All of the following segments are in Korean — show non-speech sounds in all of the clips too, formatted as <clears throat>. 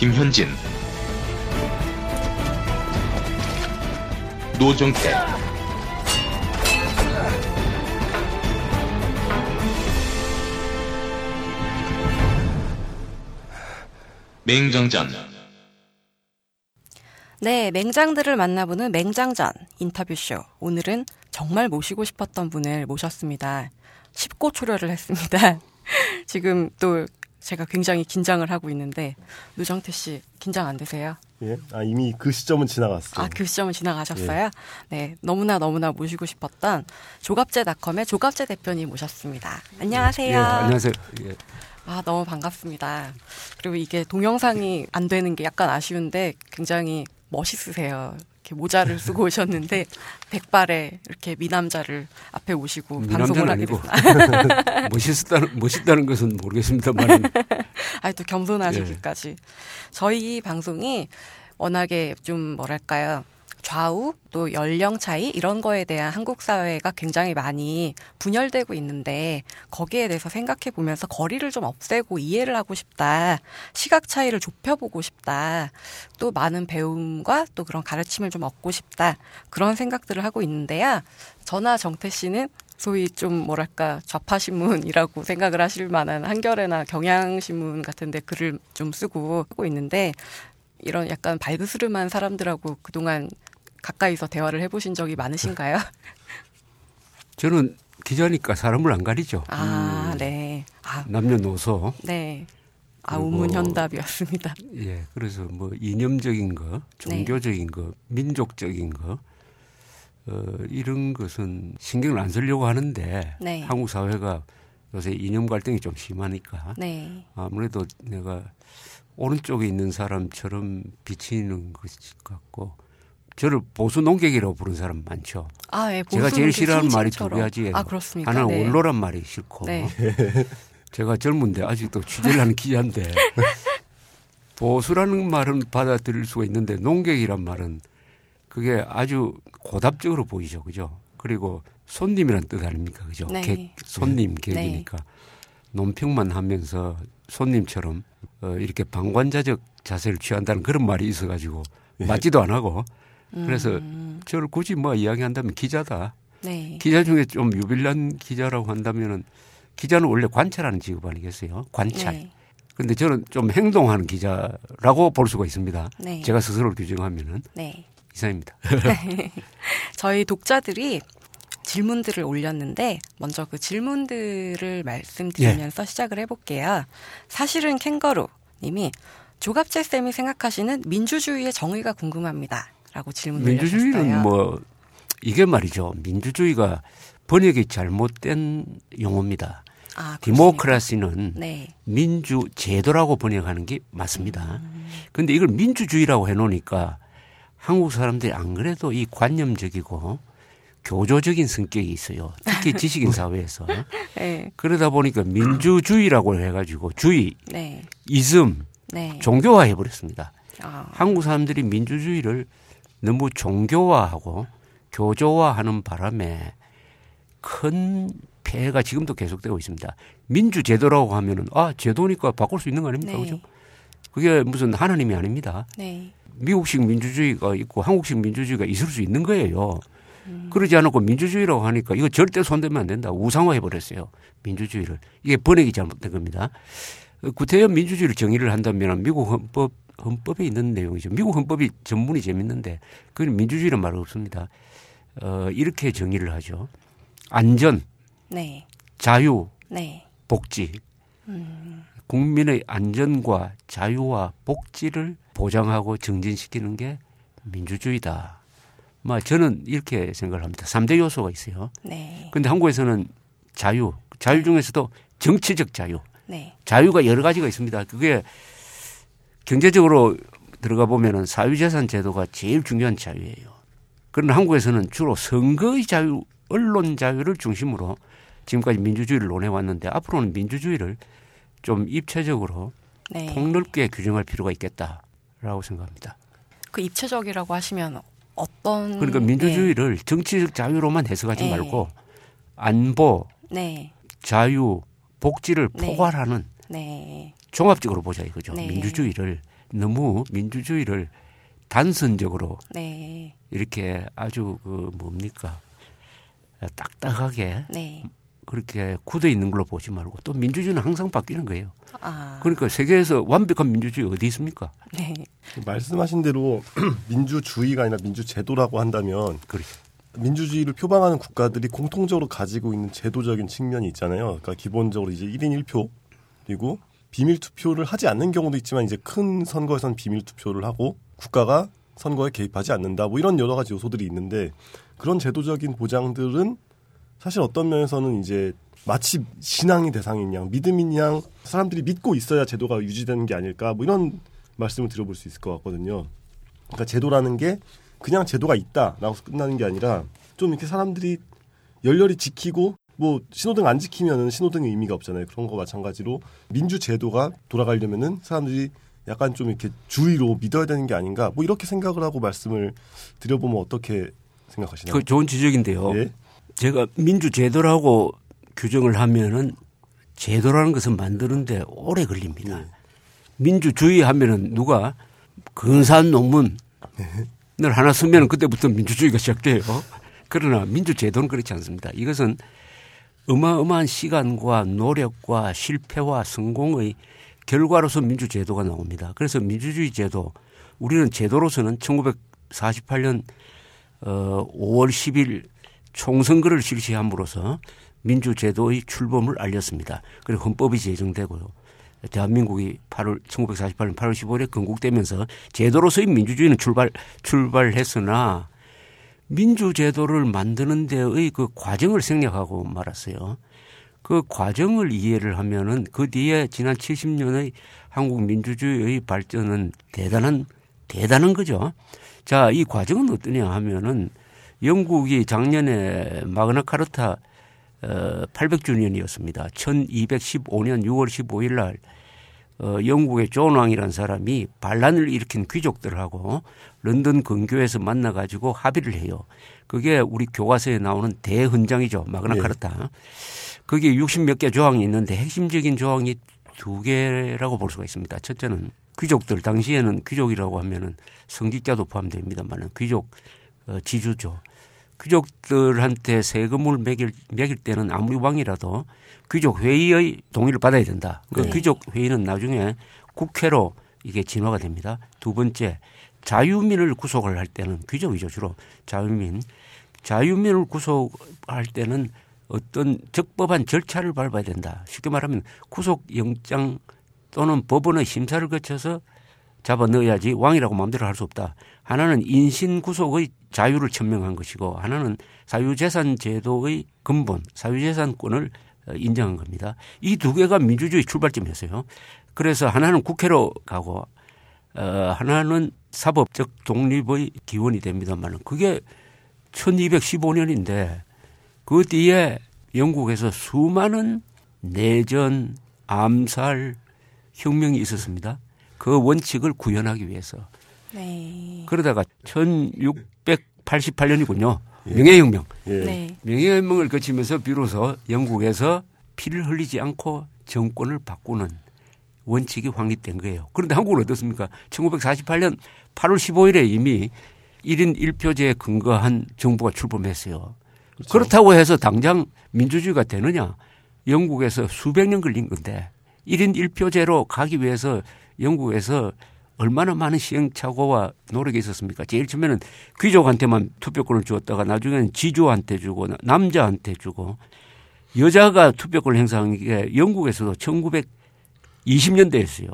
김현진 노정태 맹정전 네, 맹장들을 만나보는 맹장전 인터뷰쇼. 오늘은 정말 모시고 싶었던 분을 모셨습니다. 쉽고 초려를 했습니다. <laughs> 지금 또 제가 굉장히 긴장을 하고 있는데 노정태 씨 긴장 안 되세요? 예? 아 이미 그 시점은 지나갔어요. 아, 그 시점은 지나가셨어요? 네, 너무나 너무나 모시고 싶었던 조갑제닷컴의 조갑제 대표님 모셨습니다. 안녕하세요. 예, 안녕하세요. 예. 아, 너무 반갑습니다. 그리고 이게 동영상이 안 되는 게 약간 아쉬운데 굉장히 멋있으세요. 이렇게 모자를 쓰고 오셨는데 백발에 이렇게 미남자를 앞에 오시고 방송을 하게 됐습니다. <laughs> 멋있다는 멋있다는 것은 모르겠습니다만 <laughs> 아니 또 겸손하시기까지. 저희 방송이 워낙에 좀 뭐랄까요. 좌우 또 연령 차이 이런 거에 대한 한국 사회가 굉장히 많이 분열되고 있는데 거기에 대해서 생각해 보면서 거리를 좀 없애고 이해를 하고 싶다. 시각 차이를 좁혀 보고 싶다. 또 많은 배움과 또 그런 가르침을 좀 얻고 싶다. 그런 생각들을 하고 있는데요. 저나 정태 씨는 소위 좀 뭐랄까 좌파 신문이라고 <laughs> 생각을 하실 만한 한겨레나 경향신문 같은데 글을 좀 쓰고 하고 있는데 이런 약간 발그스름한 사람들하고 그동안 가까이서 대화를 해보신 적이 많으신가요? <laughs> 저는 기자니까 사람을 안 가리죠. 아, 음, 네. 아, 남녀노소. 네. 아, 우문현답이었습니다. <laughs> 예, 그래서 뭐 이념적인 거, 네. 종교적인 거, 민족적인 거, 어, 이런 것은 신경을 안 쓰려고 하는데 네. 한국 사회가 요새 이념 갈등이 좀 심하니까 네. 아무래도 내가 오른쪽에 있는 사람처럼 비치는 것 같고 저를 보수 농객이라고 부르는 사람 많죠. 아, 예. 제가 제일 그 싫어하는 말이 두. 가지예요. 아, 그렇습니까? 하나는 네. 원로란 말이 싫고 네. <laughs> 제가 젊은데 아직도 취재를 하는 기자인데 <laughs> 보수라는 말은 받아들일 수가 있는데 농객이란 말은 그게 아주 고답적으로 보이죠, 그죠? 그리고 손님이란 뜻 아닙니까, 그죠? 네. 객, 손님, 객이니까 논평만 하면서 손님처럼 어, 이렇게 방관자적 자세를 취한다는 그런 말이 있어가지고 맞지도 안 하고 그래서 음, 저를 굳이 뭐 이야기한다면 기자다. 네. 기자 중에 좀 유빌란 기자라고 한다면은 기자는 원래 관찰하는 직업 아니겠어요? 관찰. 네. 근데 저는 좀 행동하는 기자라고 볼 수가 있습니다. 네. 제가 스스로를 규정하면은 네. 이상입니다. <laughs> 저희 독자들이 질문들을 올렸는데 먼저 그 질문들을 말씀드리면서 시작을 해볼게요. 사실은 캥거루 님이 조갑재 쌤이 생각하시는 민주주의의 정의가 궁금합니다. 라고 질문을 민주주의는 올렸어요. 뭐 이게 말이죠. 민주주의가 번역이 잘못된 용어입니다. 아? 디모크라시는 네. 민주 제도라고 번역하는 게 맞습니다. 음. 근데 이걸 민주주의라고 해놓으니까 한국 사람들이 안 그래도 이 관념적이고 교조적인 성격이 있어요. 특히 <laughs> 지식인 사회에서. 네. 그러다 보니까 민주주의라고 해가지고 주의, 네. 이즘, 네. 종교화해 버렸습니다. 아, 한국 사람들이 민주주의를 너무 종교화하고 교조화하는 바람에 큰 폐해가 지금도 계속되고 있습니다. 민주 제도라고 하면은 아 제도니까 바꿀 수 있는 거 아닙니까, 네. 그죠? 그게 무슨 하나님이 아닙니다. 네. 미국식 민주주의가 있고 한국식 민주주의가 있을 수 있는 거예요. 그러지 않고 민주주의라고 하니까 이거 절대 손대면 안 된다. 우상화해 버렸어요. 민주주의를. 이게 번역이 잘못된 겁니다. 구태여 민주주의를 정의를 한다면 미국 헌법 헌법에 있는 내용이죠. 미국 헌법이 전문이 재밌는데 그건 민주주의란 말 없습니다. 어, 이렇게 정의를 하죠. 안전, 네. 자유, 네. 복지. 국민의 안전과 자유와 복지를 보장하고 정진시키는 게 민주주의다. 뭐 저는 이렇게 생각을 합니다. 3대 요소가 있어요. 네. 근데 한국에서는 자유, 자유 중에서도 정치적 자유. 네. 자유가 여러 가지가 있습니다. 그게 경제적으로 들어가 보면은 사유재산 제도가 제일 중요한 자유예요. 그러나 한국에서는 주로 선거의 자유, 언론 자유를 중심으로 지금까지 민주주의를 논해왔는데 앞으로는 민주주의를 좀 입체적으로 네. 폭넓게 규정할 필요가 있겠다라고 생각합니다. 그 입체적이라고 하시면 어떤 그러니까 민주주의를 정치적 자유로만 해석하지 네. 말고 안보, 네. 자유, 복지를 네. 포괄하는 네. 종합적으로 보자 이거죠. 네. 민주주의를 너무 민주주의를 단선적으로 네. 이렇게 아주 그 뭡니까 딱딱하게 네. 그렇게 굳어 있는 걸로 보지 말고 또 민주주의는 항상 바뀌는 거예요. 아. 그러니까 세계에서 완벽한 민주주의 어디 있습니까? 네. 말씀하신 대로 <clears throat> 민주주의가 아니라 민주제도라고 한다면 그렇죠. 민주주의를 표방하는 국가들이 공통적으로 가지고 있는 제도적인 측면이 있잖아요. 그러니까 기본적으로 이제 1인 1표 그리고 비밀 투표를 하지 않는 경우도 있지만 이제 큰 선거에서는 비밀 투표를 하고 국가가 선거에 개입하지 않는다. 뭐 이런 여러 가지 요소들이 있는데 그런 제도적인 보장들은 사실 어떤 면에서는 이제 마치 신앙이 대상인 양, 믿음인 양 사람들이 믿고 있어야 제도가 유지되는 게 아닐까 뭐 이런 말씀을 드려볼 수 있을 것 같거든요. 그러니까 제도라는 게 그냥 제도가 있다라고 끝나는 게 아니라 좀 이렇게 사람들이 열렬히 지키고 뭐 신호등 안 지키면은 신호등의 의미가 없잖아요. 그런 거 마찬가지로 민주 제도가 돌아가려면은 사람들이 약간 좀 이렇게 주의로 믿어야 되는 게 아닌가 뭐 이렇게 생각을 하고 말씀을 드려보면 어떻게 생각하시나요? 그 좋은 지적인데요. 예? 제가 민주 제도라고 규정을 하면은 제도라는 것은 만드는데 오래 걸립니다. 민주주의 하면은 누가 근사한 논문을 하나 쓰면 그때부터 민주주의가 시작돼요. 그러나 민주제도는 그렇지 않습니다. 이것은 어마어마한 시간과 노력과 실패와 성공의 결과로서 민주제도가 나옵니다. 그래서 민주주의 제도, 우리는 제도로서는 1948년 어, 5월 10일 총선거를 실시함으로써 민주제도의 출범을 알렸습니다. 그리고 헌법이 제정되고요. 대한민국이 8월 1948년 8월 15일에 건국되면서 제도로서의 민주주의는 출발 출발했으나 민주제도를 만드는 데의 그 과정을 생략하고 말았어요. 그 과정을 이해를 하면은 그 뒤에 지난 70년의 한국 민주주의의 발전은 대단한 대단한 거죠. 자, 이 과정은 어떠냐 하면은 영국이 작년에 마그나 카르타 어, 800주년이었습니다. 1215년 6월 15일 날 어, 영국의 존 왕이라는 사람이 반란을 일으킨 귀족들하고 런던 근교에서 만나가지고 합의를 해요. 그게 우리 교과서에 나오는 대헌장이죠. 마그나 네. 카르타. 거기에 60몇 개 조항이 있는데 핵심적인 조항이 두 개라고 볼 수가 있습니다. 첫째는 귀족들 당시에는 귀족이라고 하면은 성직자도 포함됩니다만 귀족 어, 지주죠. 귀족들한테 세금을 매길, 매길 때는 아무리 왕이라도 귀족 회의의 동의를 받아야 된다. 그 네. 귀족 회의는 나중에 국회로 이게 진화가 됩니다. 두 번째 자유민을 구속을 할 때는 귀족이죠 주로 자유민 자유민을 구속할 때는 어떤 적법한 절차를 밟아야 된다. 쉽게 말하면 구속영장 또는 법원의 심사를 거쳐서 잡아 넣어야지 왕이라고 마음대로 할 수 없다. 하나는 인신 구속의 자유를 천명한 것이고 하나는 사유재산 제도의 근본, 사유재산권을 어, 인정한 겁니다. 이 두 개가 민주주의 출발점이었어요. 그래서 하나는 국회로 가고 어, 하나는 사법적 독립의 기원이 됩니다만 그게 1215년인데 그 뒤에 영국에서 수많은 내전, 암살, 혁명이 있었습니다. 그 원칙을 구현하기 위해서. 네. 그러다가 1688년이군요. 명예혁명. 예. 네. 명예혁명을 거치면서 비로소 영국에서 피를 흘리지 않고 정권을 바꾸는 원칙이 확립된 거예요. 그런데 한국은 어떻습니까? 1948년 8월 15일에 이미 1인 1표제에 근거한 정부가 출범했어요. 그렇죠. 그렇다고 해서 당장 민주주의가 되느냐? 영국에서 수백 년 걸린 건데 1인 1표제로 가기 위해서 영국에서 얼마나 많은 시행착오와 노력이 있었습니까? 제일 처음에는 귀족한테만 투표권을 주었다가 나중에는 지주한테 주고 남자한테 주고 여자가 투표권을 행사한 게 영국에서도 1920년대였어요.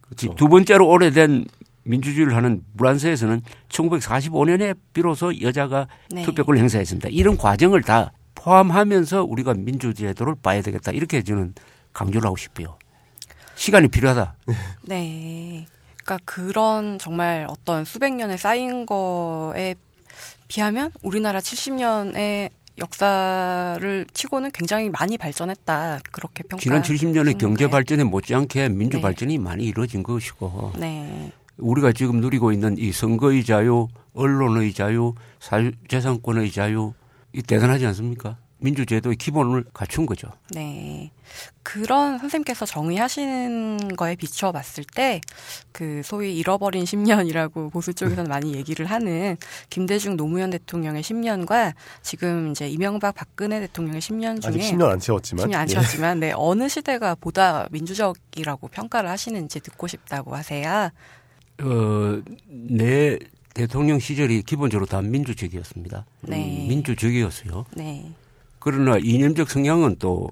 그렇죠. 두 번째로 오래된 민주주의를 하는 프랑스에서는 1945년에 비로소 여자가 네. 투표권을 행사했습니다. 이런 과정을 다 포함하면서 우리가 민주제도를 봐야 되겠다. 이렇게 저는 강조를 하고 싶어요. 시간이 필요하다. 네. 그러니까 그런 정말 어떤 수백 년에 쌓인 거에 비하면 우리나라 70년의 역사를 치고는 굉장히 많이 발전했다. 그렇게 평가. 지난 70년의 경제 네. 발전에 못지않게 민주 네. 발전이 많이 이루어진 것이고 네. 우리가 지금 누리고 있는 이 선거의 자유, 언론의 자유, 사유재산권의 자유 이 대단하지 않습니까? 민주제도의 기본을 갖춘 거죠. 네. 그런 선생님께서 정의하시는 거에 비춰봤을 때, 그 소위 잃어버린 10년이라고 <laughs> 보수 쪽에서는 많이 얘기를 하는 김대중 노무현 대통령의 10년과 지금 이제 이명박 박근혜 대통령의 10년 중에 아직 10년 안 채웠지만 10년 안 예. 채웠지만, 네, <laughs> 어느 시대가 보다 민주적이라고 평가를 하시는지 듣고 싶다고 하세요. 어, 내 대통령 시절이 기본적으로 다 민주적이었습니다. 네. 음, 민주적이었어요. 네. 그러나 이념적 성향은 또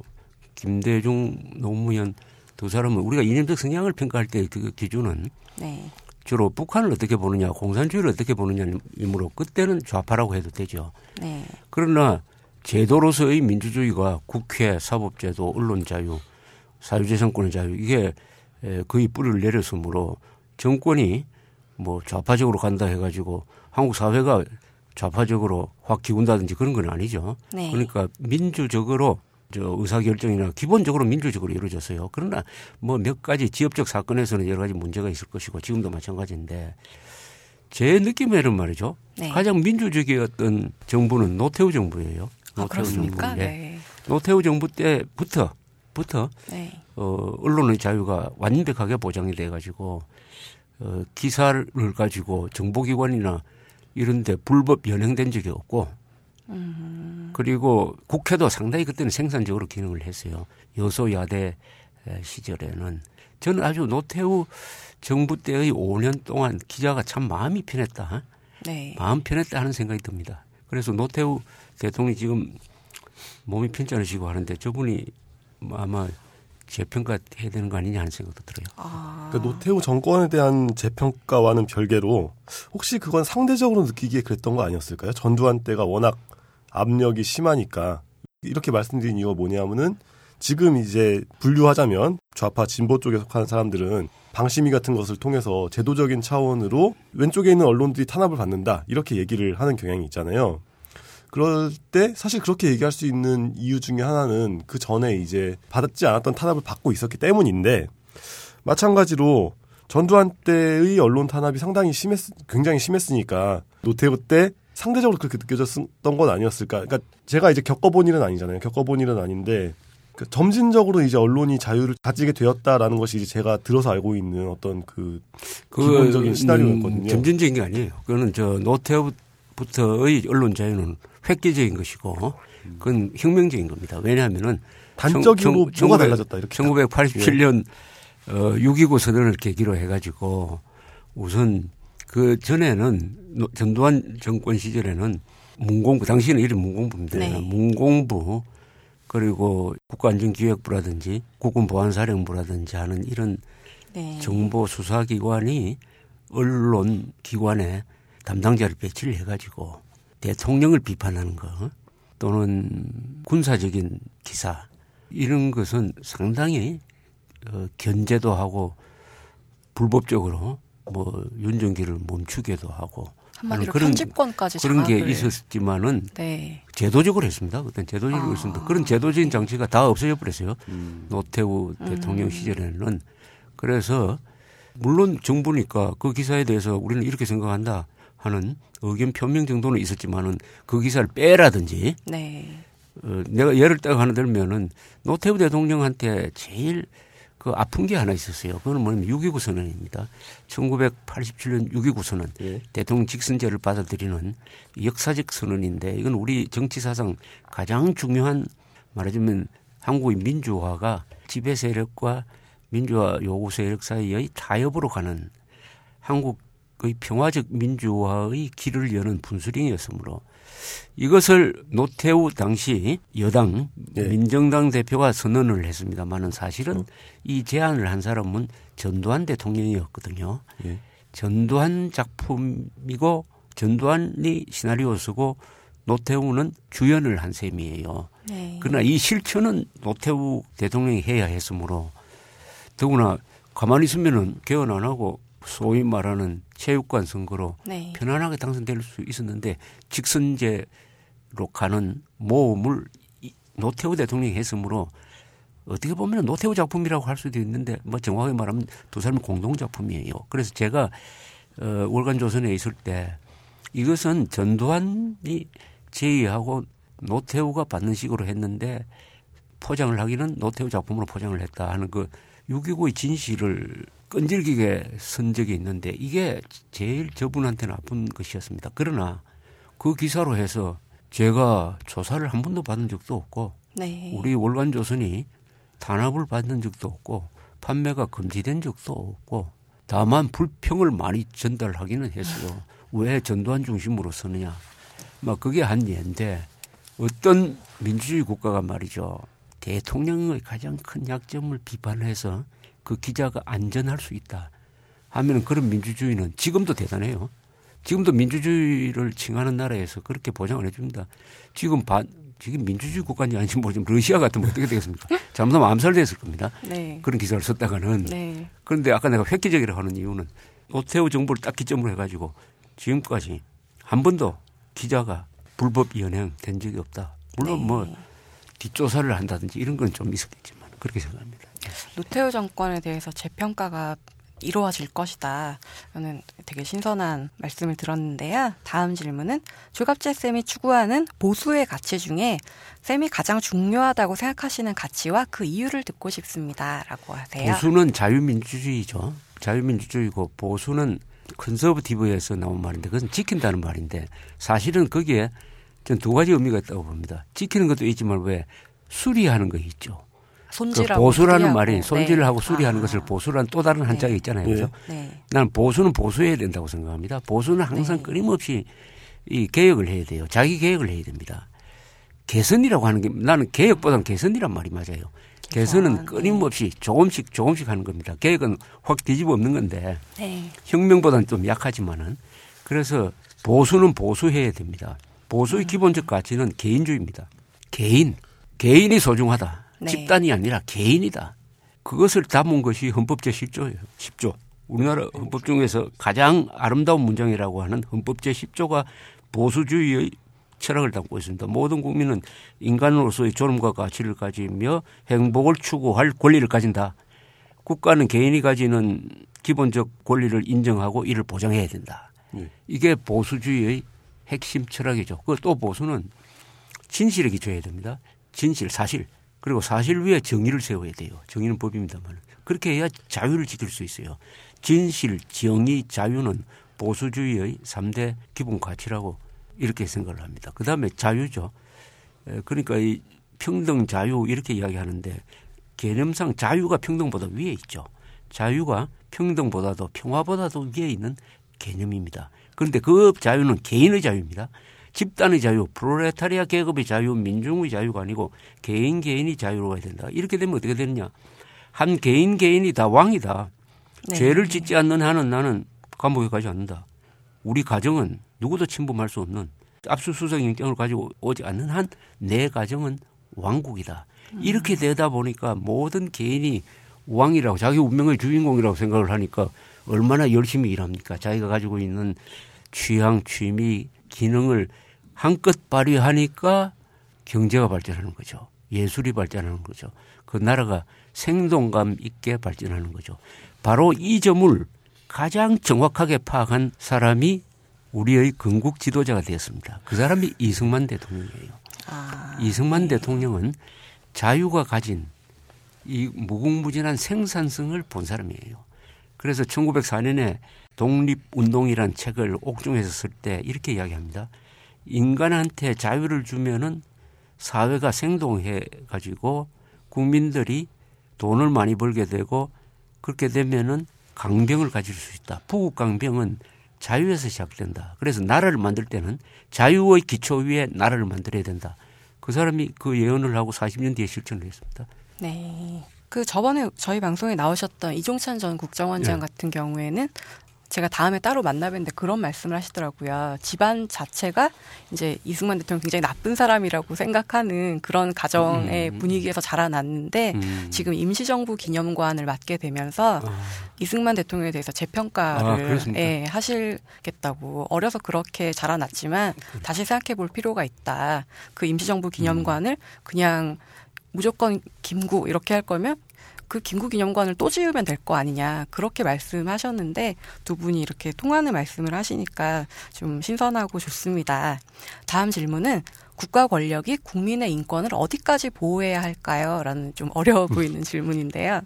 김대중, 노무현 두 사람은 우리가 이념적 성향을 평가할 때 그 기준은 네. 주로 북한을 어떻게 보느냐, 공산주의를 어떻게 보느냐이므로 그때는 좌파라고 해도 되죠. 네. 그러나 제도로서의 민주주의가 국회, 사법제도, 언론 자유, 사유재산권의 자유 이게 에, 거의 뿌리를 내렸으므로 정권이 뭐 좌파적으로 간다 해가지고 한국 사회가 좌파적으로 확 기운다든지 그런 건 아니죠. 네. 그러니까 민주적으로 저 의사결정이나 기본적으로 민주적으로 이루어졌어요. 그러나 뭐 몇 가지 지역적 사건에서는 여러 가지 문제가 있을 것이고 지금도 마찬가지인데 제 느낌에는 말이죠. 네. 가장 민주적이었던 정부는 노태우 정부예요. 아, 그렇습니까? 예. 네. 노태우 정부 때부터 부터 네. 어, 언론의 자유가 완벽하게 보장이 돼 가지고 어, 기사를 가지고 정보기관이나 이런데 불법 연행된 적이 없고 그리고 국회도 상당히 그때는 생산적으로 기능을 했어요. 여소야대 에, 시절에는 저는 아주 노태우 정부 때의 5년 동안 기자가 참 마음이 편했다. 네. 마음 편했다 하는 생각이 듭니다. 그래서 노태우 대통령이 지금 몸이 편찮으시고 하는데 저분이 뭐 아마 재평가해야 되는 거 아니냐 하는 생각도 들어요. 아. 그 노태우 정권에 대한 재평가와는 별개로 혹시 그건 상대적으로 느끼기에 그랬던 거 아니었을까요? 전두환 때가 워낙 압력이 심하니까 이렇게 말씀드린 이유가 뭐냐면은 지금 이제 분류하자면 좌파 진보 쪽에 속하는 사람들은 방심위 같은 것을 통해서 제도적인 차원으로 왼쪽에 있는 언론들이 탄압을 받는다 이렇게 얘기를 하는 경향이 있잖아요. 그럴 때 사실 그렇게 얘기할 수 있는 이유 중에 하나는 그 전에 이제 받지 않았던 탄압을 받고 있었기 때문인데 마찬가지로 전두환 때의 언론 탄압이 상당히 심했, 굉장히 심했으니까 노태우 때 상대적으로 그렇게 느껴졌던 건 아니었을까. 그러니까 제가 이제 겪어본 일은 아니잖아요. 겪어본 일은 아닌데 그 점진적으로 이제 언론이 자유를 가지게 되었다라는 것이 이제 제가 들어서 알고 있는 어떤 그 기본적인 시나리오였거든요. 음, 점진적인 게 아니에요. 그거는 저 노태우 부터의 언론 자유는 획기적인 것이고 그건 혁명적인 겁니다. 왜냐하면은 단적으로 청- 뭐가 청- 달라졌다 이렇게. 1987년 어, 6.29 선언을 계기로 해가지고 우선 그 전에는 노- 전두환 정권 시절에는 문공부 당시에는 이름 문공부인데 네. 문공부 그리고 국가안전기획부라든지 국군보안사령부라든지 하는 이런 네. 정보 수사기관이 언론 기관에 담당자를 배치를 해가지고 대통령을 비판하는 거 또는 군사적인 기사 이런 것은 상당히 어, 견제도 하고 불법적으로 뭐 윤정기를 멈추게도 하고 한마디로 그런- 편집권까지 그런 게 장악을- 있었지만은 네. 제도적으로 했습니다. 그땐 제도적으로 아. 했습니다. 그런 제도적인 장치가 다 없어져 버렸어요. 노태우 대통령 시절에는. 그래서 물론 정부니까 그 기사에 대해서 우리는 이렇게 생각한다 하는 의견 표명 정도는 있었지만은 그 기사를 빼라든지 네. 어, 내가 예를 딱 하나 들면은 노태우 대통령한테 제일 그 아픈 게 하나 있었어요. 그거는 뭐냐면 6.29 선언입니다. 1987년 6.29 선언. 예. 대통령 직선제를 받아들이는 역사적 선언인데 이건 우리 정치 사상 가장 중요한 말하자면 한국의 민주화가 지배 세력과 민주화 요구 세력 사이의 타협으로 가는 한국 의 평화적 민주화의 길을 여는 분수령이었으므로 이것을 노태우 당시 여당 예. 민정당 대표가 선언을 했습니다만은 사실은 이 제안을 한 사람은 전두환 대통령이었거든요. 예. 전두환 작품이고 전두환이 시나리오 쓰고 노태우는 주연을 한 셈이에요. 네. 그러나 이 실천은 노태우 대통령이 해야 했으므로 더구나 가만히 있으면은 개헌 안 하고 소위 말하는 체육관 선거로 네. 편안하게 당선될 수 있었는데 직선제로 가는 모험을 이- 노태우 대통령이 했으므로 어떻게 보면 노태우 작품이라고 할 수도 있는데 뭐 정확하게 말하면 두 사람의 공동 작품이에요. 그래서 제가 어, 월간 조선에 있을 때 이것은 전두환이 제의하고 노태우가 받는 식으로 했는데 포장을 하기는 노태우 작품으로 포장을 했다 하는 그 6.29의 진실을 끈질기게 쓴 적이 있는데 이게 제일 저분한테 나쁜 것이었습니다. 그러나 그 기사로 해서 제가 조사를 한 번도 받은 적도 없고 네. 우리 월간조선이 탄압을 받은 적도 없고 판매가 금지된 적도 없고 다만 불평을 많이 전달하기는 했어요. 왜 전두환 중심으로 서느냐. 막 그게 한 예인데 어떤 민주주의 국가가 말이죠. 대통령의 가장 큰 약점을 비판해서 그 기자가 안전할 수 있다 하면 그런 민주주의는 지금도 대단해요. 지금도 민주주의를 칭하는 나라에서 그렇게 보장을 해줍니다. 지금 반, 지금 민주주의 국가인지 아닌지 모르지만 러시아 같으면 어떻게 되겠습니까? 잘못하면 암살됐을 겁니다. 네. 그런 기사를 썼다가는. 네. 그런데 아까 내가 획기적이라고 하는 이유는 노태우 정부를 딱 기점으로 해가지고 지금까지 한 번도 기자가 불법 연행 된 적이 없다. 물론 네. 뭐 뒷조사를 한다든지 이런 건 좀 있었겠지만 그렇게 생각합니다. 예. 노태우 정권에 대해서 재평가가 이루어질 것이다. 저는 되게 신선한 말씀을 들었는데요. 다음 질문은 조갑재 쌤이 추구하는 보수의 가치 중에 쌤이 가장 중요하다고 생각하시는 가치와 그 이유를 듣고 싶습니다.라고 하세요. 보수는 자유민주주의죠. 자유민주주의고 보수는 컨서버티브에서 나온 말인데 그것은 지킨다는 말인데 사실은 거기에 전 두 가지 의미가 있다고 봅니다. 지키는 것도 있지만 왜 수리하는 거 있죠. 그 손질하고 보수라는 수리하고. 말이 손질하고 네. 수리하는 아. 것을 보수라는 또 다른 한자가 네. 있잖아요. 예. 그죠? 네. 나는 보수는 보수해야 된다고 생각합니다. 보수는 항상 네. 끊임없이 이 개혁을 해야 돼요. 자기 개혁을 해야 됩니다. 개선이라고 하는 게 나는 개혁보다는 개선이란 말이 맞아요. 개선은 개선, 끊임없이 조금씩 조금씩 하는 겁니다. 개혁은 확 뒤집어 엎는 건데 네. 혁명보다는 좀 약하지만은 그래서 보수는 보수해야 됩니다. 보수의 기본적 가치는 개인주의입니다. 개인, 개인이 소중하다. 네. 집단이 아니라 개인이다. 그것을 담은 것이 헌법 제 10조예요. 10조. 우리나라 헌법 중에서 가장 아름다운 문장이라고 하는 헌법 제 10조가 보수주의의 철학을 담고 있습니다. 모든 국민은 인간으로서의 존엄과 가치를 가지며 행복을 추구할 권리를 가진다. 국가는 개인이 가지는 기본적 권리를 인정하고 이를 보장해야 된다. 네. 이게 보수주의의 핵심 철학이죠. 그또 보수는 진실에 기초해야 됩니다. 진실, 사실. 그리고 사실 위에 정의를 세워야 돼요. 정의는 법입니다만. 그렇게 해야 자유를 지킬 수 있어요. 진실, 정의, 자유는 보수주의의 3대 기본 가치라고 이렇게 생각을 합니다. 그 다음에 자유죠. 에, 그러니까 이 평등, 자유 이렇게 이야기하는데 개념상 자유가 평등보다 위에 있죠. 자유가 평등보다도 평화보다도 위에 있는 개념입니다. 그런데 그 자유는 개인의 자유입니다. 집단의 자유, 프로레타리아 계급의 자유, 민중의 자유가 아니고 개인 개인이 자유로워야 된다. 이렇게 되면 어떻게 되느냐? 한 개인 개인이 다 왕이다. 네. 죄를 짓지 않는 한은 나는 감옥에 가지 않는다. 우리 가정은 누구도 침범할 수 없는 압수수색 영장을 가지고 오지 않는 한 내 가정은 왕국이다. 이렇게 되다 보니까 모든 개인이 왕이라고 자기 운명의 주인공이라고 생각을 하니까 얼마나 열심히 일합니까? 자기가 가지고 있는 취향, 취미, 기능을 한껏 발휘하니까 경제가 발전하는 거죠. 예술이 발전하는 거죠. 그 나라가 생동감 있게 발전하는 거죠. 바로 이 점을 가장 정확하게 파악한 사람이 우리의 건국 지도자가 되었습니다. 그 사람이 이승만 대통령이에요. 아, 이승만 대통령은 자유가 가진 이 무궁무진한 생산성을 본 사람이에요. 그래서 1904년에 독립운동이라는 책을 옥중에서 쓸 때 이렇게 이야기합니다. 인간한테 자유를 주면은 사회가 생동해 가지고 국민들이 돈을 많이 벌게 되고 그렇게 되면은 강병을 가질 수 있다. 부국 강병은 자유에서 시작된다. 그래서 나라를 만들 때는 자유의 기초 위에 나라를 만들어야 된다. 그 사람이 그 예언을 하고 40년 뒤에 실천을 했습니다. 네. 그 저번에 저희 방송에 나오셨던 이종찬 전 국정원장 네. 같은 경우에는 제가 다음에 따로 만나뵀는데 그런 말씀을 하시더라고요. 집안 자체가 이제 이승만 대통령 굉장히 나쁜 사람이라고 생각하는 그런 가정의 음. 분위기에서 자라났는데 음. 지금 임시정부 기념관을 맡게 되면서 아, 이승만 대통령에 대해서 아, 재평가를 그렇습니까? 예, 하시겠다고 어려서 그렇게 자라났지만 다시 생각해 볼 필요가 있다. 그 임시정부 기념관을 그냥 무조건 김구 이렇게 할 거면 그 김구 기념관을 또 지으면 될 거 아니냐 그렇게 말씀하셨는데 두 분이 이렇게 통하는 말씀을 하시니까 좀 신선하고 좋습니다. 다음 질문은 국가 권력이 국민의 인권을 어디까지 보호해야 할까요? 라는 좀 어려워 보이는 질문인데요.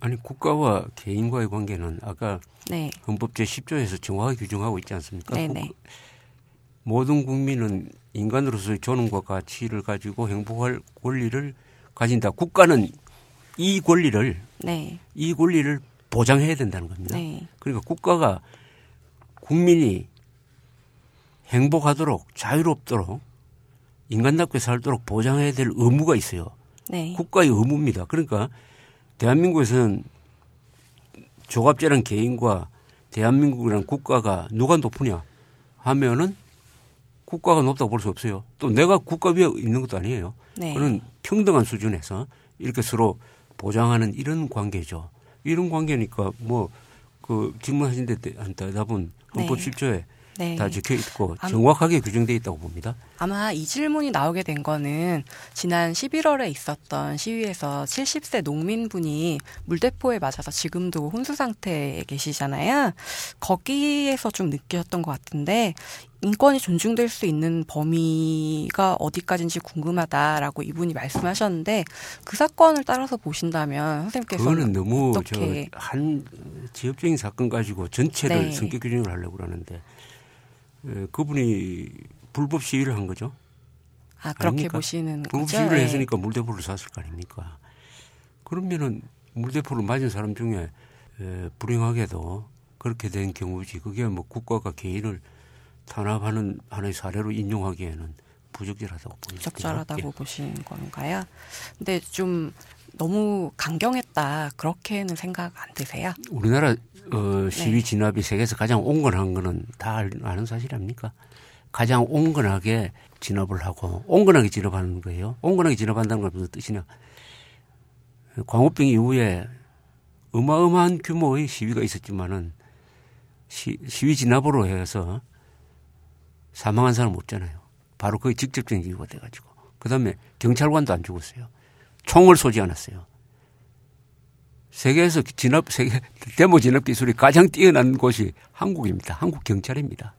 아니 국가와 개인과의 관계는 아까 네. 헌법 제 10조에서 정확하게 규정하고 있지 않습니까? 네네. 모든 국민은 인간으로서의 존엄과 가치를 가지고 행복할 권리를 가진다. 국가는 이 권리를 네. 이 권리를 보장해야 된다는 겁니다. 네. 그러니까 국가가 국민이 행복하도록 자유롭도록 인간답게 살도록 보장해야 될 의무가 있어요. 네. 국가의 의무입니다. 그러니까 대한민국에서는 조갑제란 개인과 대한민국이란 국가가 누가 높으냐 하면은 국가가 높다고 볼 수 없어요. 또 내가 국가 위에 있는 것도 아니에요. 네. 그는 평등한 수준에서 이렇게 서로 보장하는 이런 관계죠. 이런 관계니까 뭐 그 질문하신 데 대답은 헌법 네. 10조에 네. 다 적혀 있고 정확하게 규정돼 있다고 봅니다. 아마 이 질문이 나오게 된 거는 지난 11월에 있었던 시위에서 70세 농민분이 물대포에 맞아서 지금도 혼수 상태에 계시잖아요. 거기에서 좀 느끼셨던 것 같은데 인권이 존중될 수 있는 범위가 어디까지인지 궁금하다라고 이분이 말씀하셨는데 그 사건을 따라서 보신다면 선생님께서는 그거는 너무 저 한 지역적인 사건 가지고 전체를 네. 성격 규정을 하려고 그러는데 에, 그분이 불법 시위를 한 거죠. 아 그렇게 아닙니까? 보시는 불법 거죠? 시위를 네. 했으니까 물대포를 쐈을 거 아닙니까? 그러면은 물대포를 맞은 사람 중에 에, 불행하게도 그렇게 된 경우지 그게 뭐 국가가 개인을 탄압하는 하나의 사례로 인용하기에는 부적절하다고 보입니다. 적절하다고 보시는 건가요? 근데 좀 너무 강경했다 그렇게는 생각 안 드세요? 우리나라 어, 시위 네. 진압이 세계에서 가장 온건한 거는 다 알- 아는 사실 아닙니까? 가장 온건하게 진압을 하고 온건하게 진압하는 거예요. 온건하게 진압한다는 건 무슨 뜻이냐? 광우병 이후에 어마어마한 규모의 시위가 있었지만은 시, 시위 진압으로 해서 사망한 사람 없잖아요. 바로 그게 직접적인 이유가 돼가지고. 그 다음에 경찰관도 안 죽었어요. 총을 쏘지 않았어요. 세계에서 진압 세계 데모 진압 기술이 가장 뛰어난 곳이 한국입니다. 한국 경찰입니다.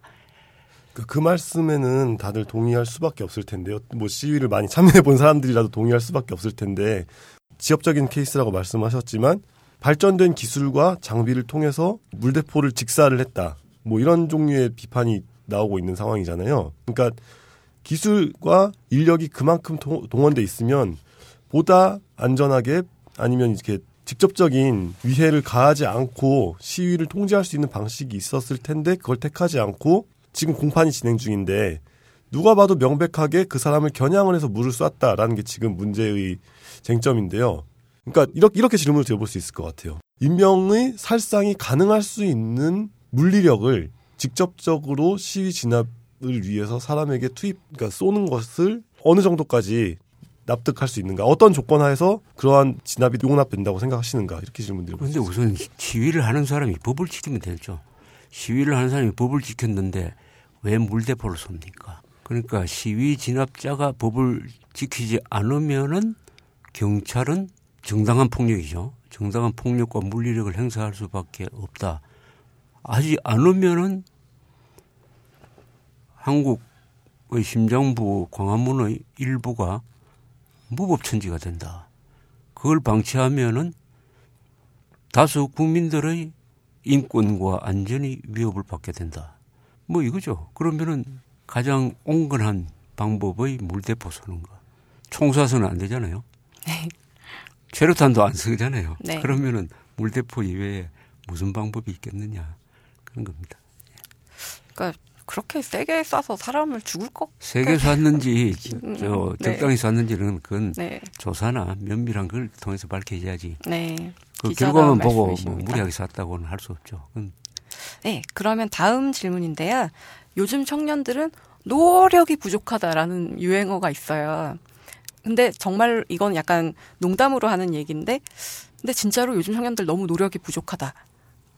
그, 그 말씀에는 다들 동의할 수밖에 없을 텐데요. 뭐 시위를 많이 참여해 본 사람들이라도 동의할 수밖에 없을 텐데 지역적인 케이스라고 말씀하셨지만 발전된 기술과 장비를 통해서 물대포를 직사를 했다. 뭐 이런 종류의 비판이 나오고 있는 상황이잖아요. 그러니까 기술과 인력이 그만큼 동- 동원돼 있으면 보다 안전하게 아니면 이렇게 직접적인 위해를 가하지 않고 시위를 통제할 수 있는 방식이 있었을 텐데 그걸 택하지 않고 지금 공판이 진행 중인데 누가 봐도 명백하게 그 사람을 겨냥을 해서 물을 쐈다라는 게 지금 문제의 쟁점인데요. 그러니까 이렇게, 이렇게 질문을 드려볼 수 있을 것 같아요. 인명의 살상이 가능할 수 있는 물리력을 직접적으로 시위 진압을 위해서 사람에게 투입, 그러니까 쏘는 것을 어느 정도까지 납득할 수 있는가? 어떤 조건 하에서 그러한 진압이 용납된다고 생각하시는가? 이렇게 질문 드려볼 수 그런데 우선 시위를 하는 사람이 법을 지키면 되죠. 시위를 하는 사람이 법을 지켰는데 왜 물대포를 쏩니까? 그러니까 시위 진압자가 법을 지키지 않으면은 경찰은 정당한 폭력이죠. 정당한 폭력과 물리력을 행사할 수밖에 없다. 하지 않으면은 한국의 심장부 광화문의 일부가 무법천지가 된다. 그걸 방치하면은 다수 국민들의 인권과 안전이 위협을 받게 된다. 뭐 이거죠. 그러면은 가장 온건한 방법의 물대포 쏘는 거. 총 쏴서는 안 되잖아요. 최루탄도 안 쓰잖아요. 네. 그러면은 물대포 이외에 무슨 방법이 있겠느냐 그런 겁니다. 그러니까 그렇게 세게 쏴서 사람을 죽을 것 세게 쐈는지 음, 저 네. 적당히 쐈는지는 그건 네. 조사나 면밀한 걸 통해서 밝혀야지. 네. 그 결과만 보고 뭐. 무리하게 쐈다고는 할 수 없죠. 그건 네, 그러면 다음 질문인데요. 요즘 청년들은 노력이 부족하다라는 유행어가 있어요. 근데 정말 이건 약간 농담으로 하는 얘기인데, 근데 진짜로 요즘 청년들 너무 노력이 부족하다.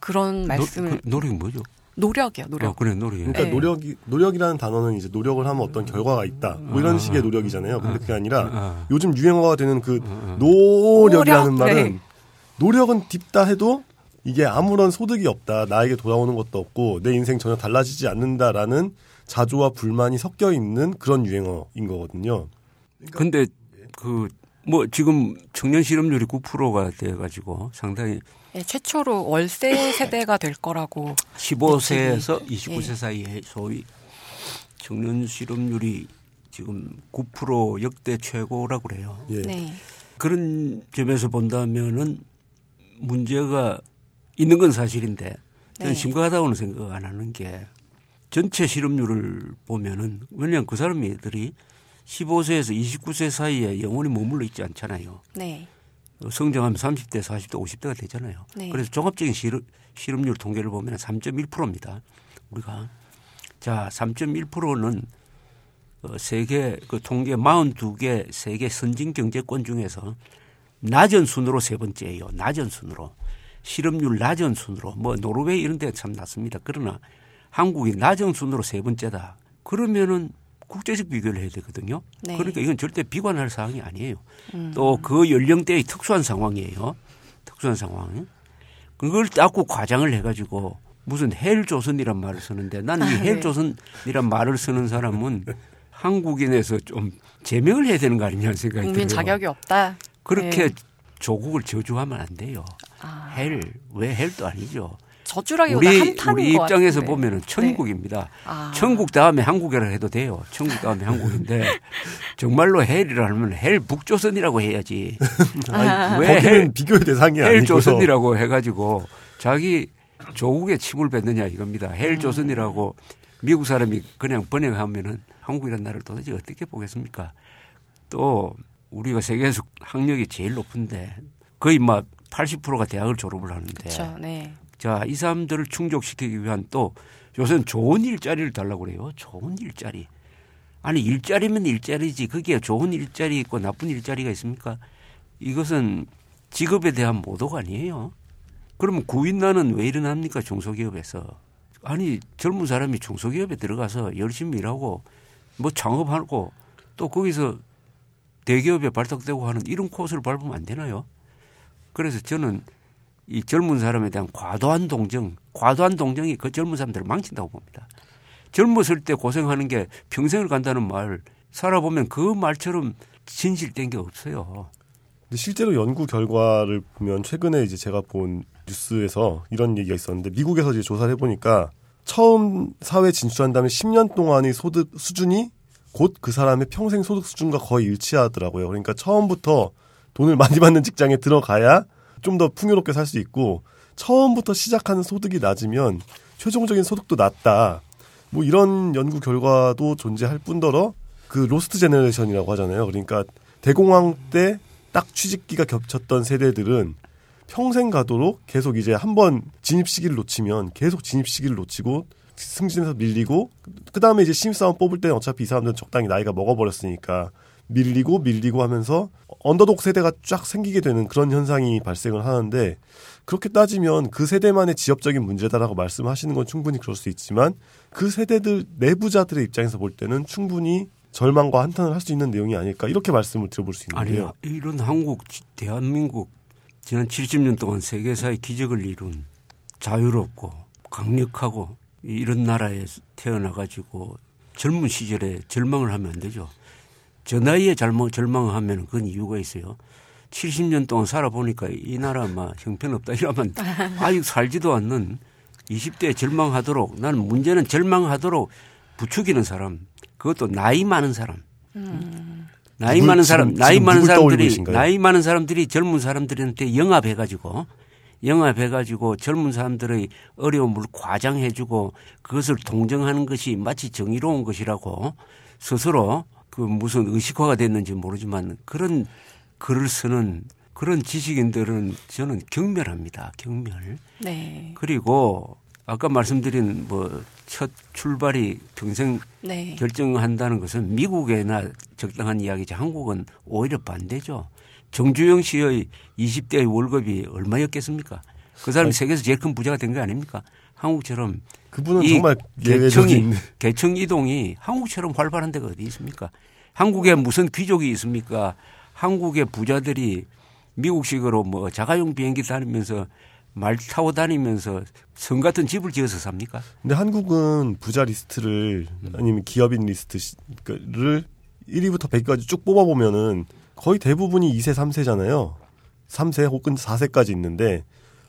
그런 말씀을 노, 그 노력이 뭐죠? 노력이요, 노력. 어, 그래 노력이. 그러니까 네. 노력이 노력이라는 단어는 이제 노력을 하면 어떤 결과가 있다. 뭐 이런 아, 식의 노력이잖아요. 근데 그게 아니라 아, 요즘 유행어가 되는 그 아, 노력이라는 노력, 말은 네. 노력은 딥다 해도 이게 아무런 소득이 없다. 나에게 돌아오는 것도 없고 내 인생 전혀 달라지지 않는다라는 자조와 불만이 섞여 있는 그런 유행어인 거거든요. 근데 그 뭐 지금 청년 실업률이 9%가 돼 가지고 상당히 예, 최초로 월세 세대가 될 거라고 15세에서 예. 29세 사이에 소위 청년 실업률이 지금 9% 역대 최고라고 그래요. 예. 네. 그런 점에서 본다면은 문제가 있는 건 사실인데 저는 네. 심각하다고는 생각 안 하는 게 전체 실업률을 보면은 왜냐하면 그 사람들이 15세에서 29세 사이에 영원히 머물러 있지 않잖아요. 네. 성장하면 30대, 40대, 50대가 되잖아요. 네. 그래서 종합적인 실업, 실업률 통계를 보면 3.1%입니다. 우리가. 자, 3.1%는 어, 세계 그 통계 42개 세계 선진 경제권 중에서 낮은 순으로 세 번째예요. 낮은 순으로. 실업률 낮은 순으로. 뭐 노르웨이 이런 데 참 낮습니다. 그러나 한국이 낮은 순으로 세 번째다. 그러면은 국제적 비교를 해야 되거든요. 네. 그러니까 이건 절대 비관할 사항이 아니에요. 음. 또그 연령대의 특수한 상황이에요. 특수한 상황. 그걸 자꾸 과장을 해가지고 무슨 헬조선이란 말을 쓰는데 나는 이 아, 네. 헬조선이란 말을 쓰는 사람은 한국인에서 좀 제명을 해야 되는 거 아니냐는 생각이 국민 들어요. 자격이 없다. 그렇게 네. 조국을 저주하면 안 돼요. 아, hell, 왜 hell도 아니죠. 저주라기보다 우리, 한탄인 우리 것 입장에서 같은데. 보면은 천국입니다. 아. 천국 다음에 한국이라 해도 돼요. 천국 다음에 한국인데 <laughs> 정말로 hell이라면 hell 북조선이라고 해야지. <laughs> 아. 왜 비교의 대상이 hell. 조선이라고 해가지고 자기 조국에 침을 뱉느냐 이겁니다. hell 조선이라고 미국 사람이 그냥 번역하면은 한국이라는 나라를 도대체 어떻게 보겠습니까? 또 우리가 세계에서 학력이 제일 높은데 거의 막 80%가 대학을 졸업을 하는데 그렇죠. 네. 자, 이 사람들을 충족시키기 위한 또 요새는 좋은 일자리를 달라고 그래요. 좋은 일자리. 아니, 일자리면 일자리지. 그게 좋은 일자리 있고 나쁜 일자리가 있습니까? 이것은 직업에 대한 모독 아니에요. 그러면 구인난은 왜 일어납니까? 중소기업에서. 아니, 젊은 사람이 중소기업에 들어가서 열심히 일하고 뭐 창업하고 또 거기서 대기업에 발탁되고 하는 이런 코스를 밟으면 안 되나요? 그래서 저는 이 젊은 사람에 대한 과도한 동정, 과도한 동정이 그 젊은 사람들을 망친다고 봅니다. 젊었을 때 고생하는 게 평생을 간다는 말 살아보면 그 말처럼 진실된 게 없어요. 근데 실제로 연구 결과를 보면 최근에 이제 제가 본 뉴스에서 이런 얘기가 있었는데 미국에서 이제 조사를 해보니까 처음 사회 진출한 다음에 10년 동안의 소득 수준이 곧 그 사람의 평생 소득 수준과 거의 일치하더라고요. 그러니까 처음부터 돈을 많이 받는 직장에 들어가야 좀 더 풍요롭게 살 수 있고 처음부터 시작하는 소득이 낮으면 최종적인 소득도 낮다. 뭐 이런 연구 결과도 존재할 뿐더러 그 lost generation이라고 하잖아요. 그러니까 대공황 때 딱 취직기가 겹쳤던 세대들은 평생 가도록 계속 이제 한번 진입 시기를 놓치면 계속 진입 시기를 놓치고 승진해서 밀리고 그 다음에 이제 신입사원 뽑을 때는 어차피 이 사람들은 적당히 나이가 먹어버렸으니까 밀리고 밀리고 하면서 언더독 세대가 쫙 생기게 되는 그런 현상이 발생을 하는데 그렇게 따지면 그 세대만의 지역적인 문제다라고 말씀하시는 건 충분히 그럴 수 있지만 그 세대들 내부자들의 입장에서 볼 때는 충분히 절망과 한탄을 할 수 있는 내용이 아닐까 이렇게 말씀을 드려볼 수 있는데요. 아니요. 이런 한국, 대한민국 지난 70년 동안 세계사의 기적을 이룬 자유롭고 강력하고 이런 나라에 태어나 가지고 젊은 시절에 절망을 하면 안 되죠. 저 나이에 절망, 절망을 하면 그건 이유가 있어요. 70년 동안 살아보니까 이 나라 막 형편없다 이러면 <laughs> 아직 살지도 않는 20대에 절망하도록 나는 문제는 절망하도록 부추기는 사람 그것도 나이 많은 사람 나이 누굴 많은 지금- 사람 나이 지금 많은 사람들이? 나이 많은 사람들이 젊은 사람들한테 영합해 가지고 영합해 가지고 젊은 사람들의 어려움을 과장해 주고 그것을 동정하는 것이 마치 정의로운 것이라고 스스로 그 무슨 의식화가 됐는지 모르지만 그런 글을 쓰는 그런 지식인들은 저는 경멸합니다. 경멸. 네. 그리고 아까 말씀드린 뭐 첫 출발이 평생 네. 결정한다는 것은 미국에나 적당한 이야기지 한국은 오히려 반대죠. 정주영 씨의 20대의 월급이 얼마였겠습니까? 그 사람이 세계에서 제일 큰 부자가 된거 아닙니까? 한국처럼 그분은 이 정말 계층이 계층 이동이 한국처럼 활발한 데가 어디 있습니까? 한국에 무슨 귀족이 있습니까? 한국의 부자들이 미국식으로 뭐 자가용 비행기 다니면서 말 타고 다니면서 성 같은 집을 지어서 삽니까? 근데 한국은 부자 리스트를 아니면 기업인 리스트를 1위부터 100까지 쭉 뽑아 보면은 거의 대부분이 2세, 3세잖아요. 3세 혹은 4세까지 있는데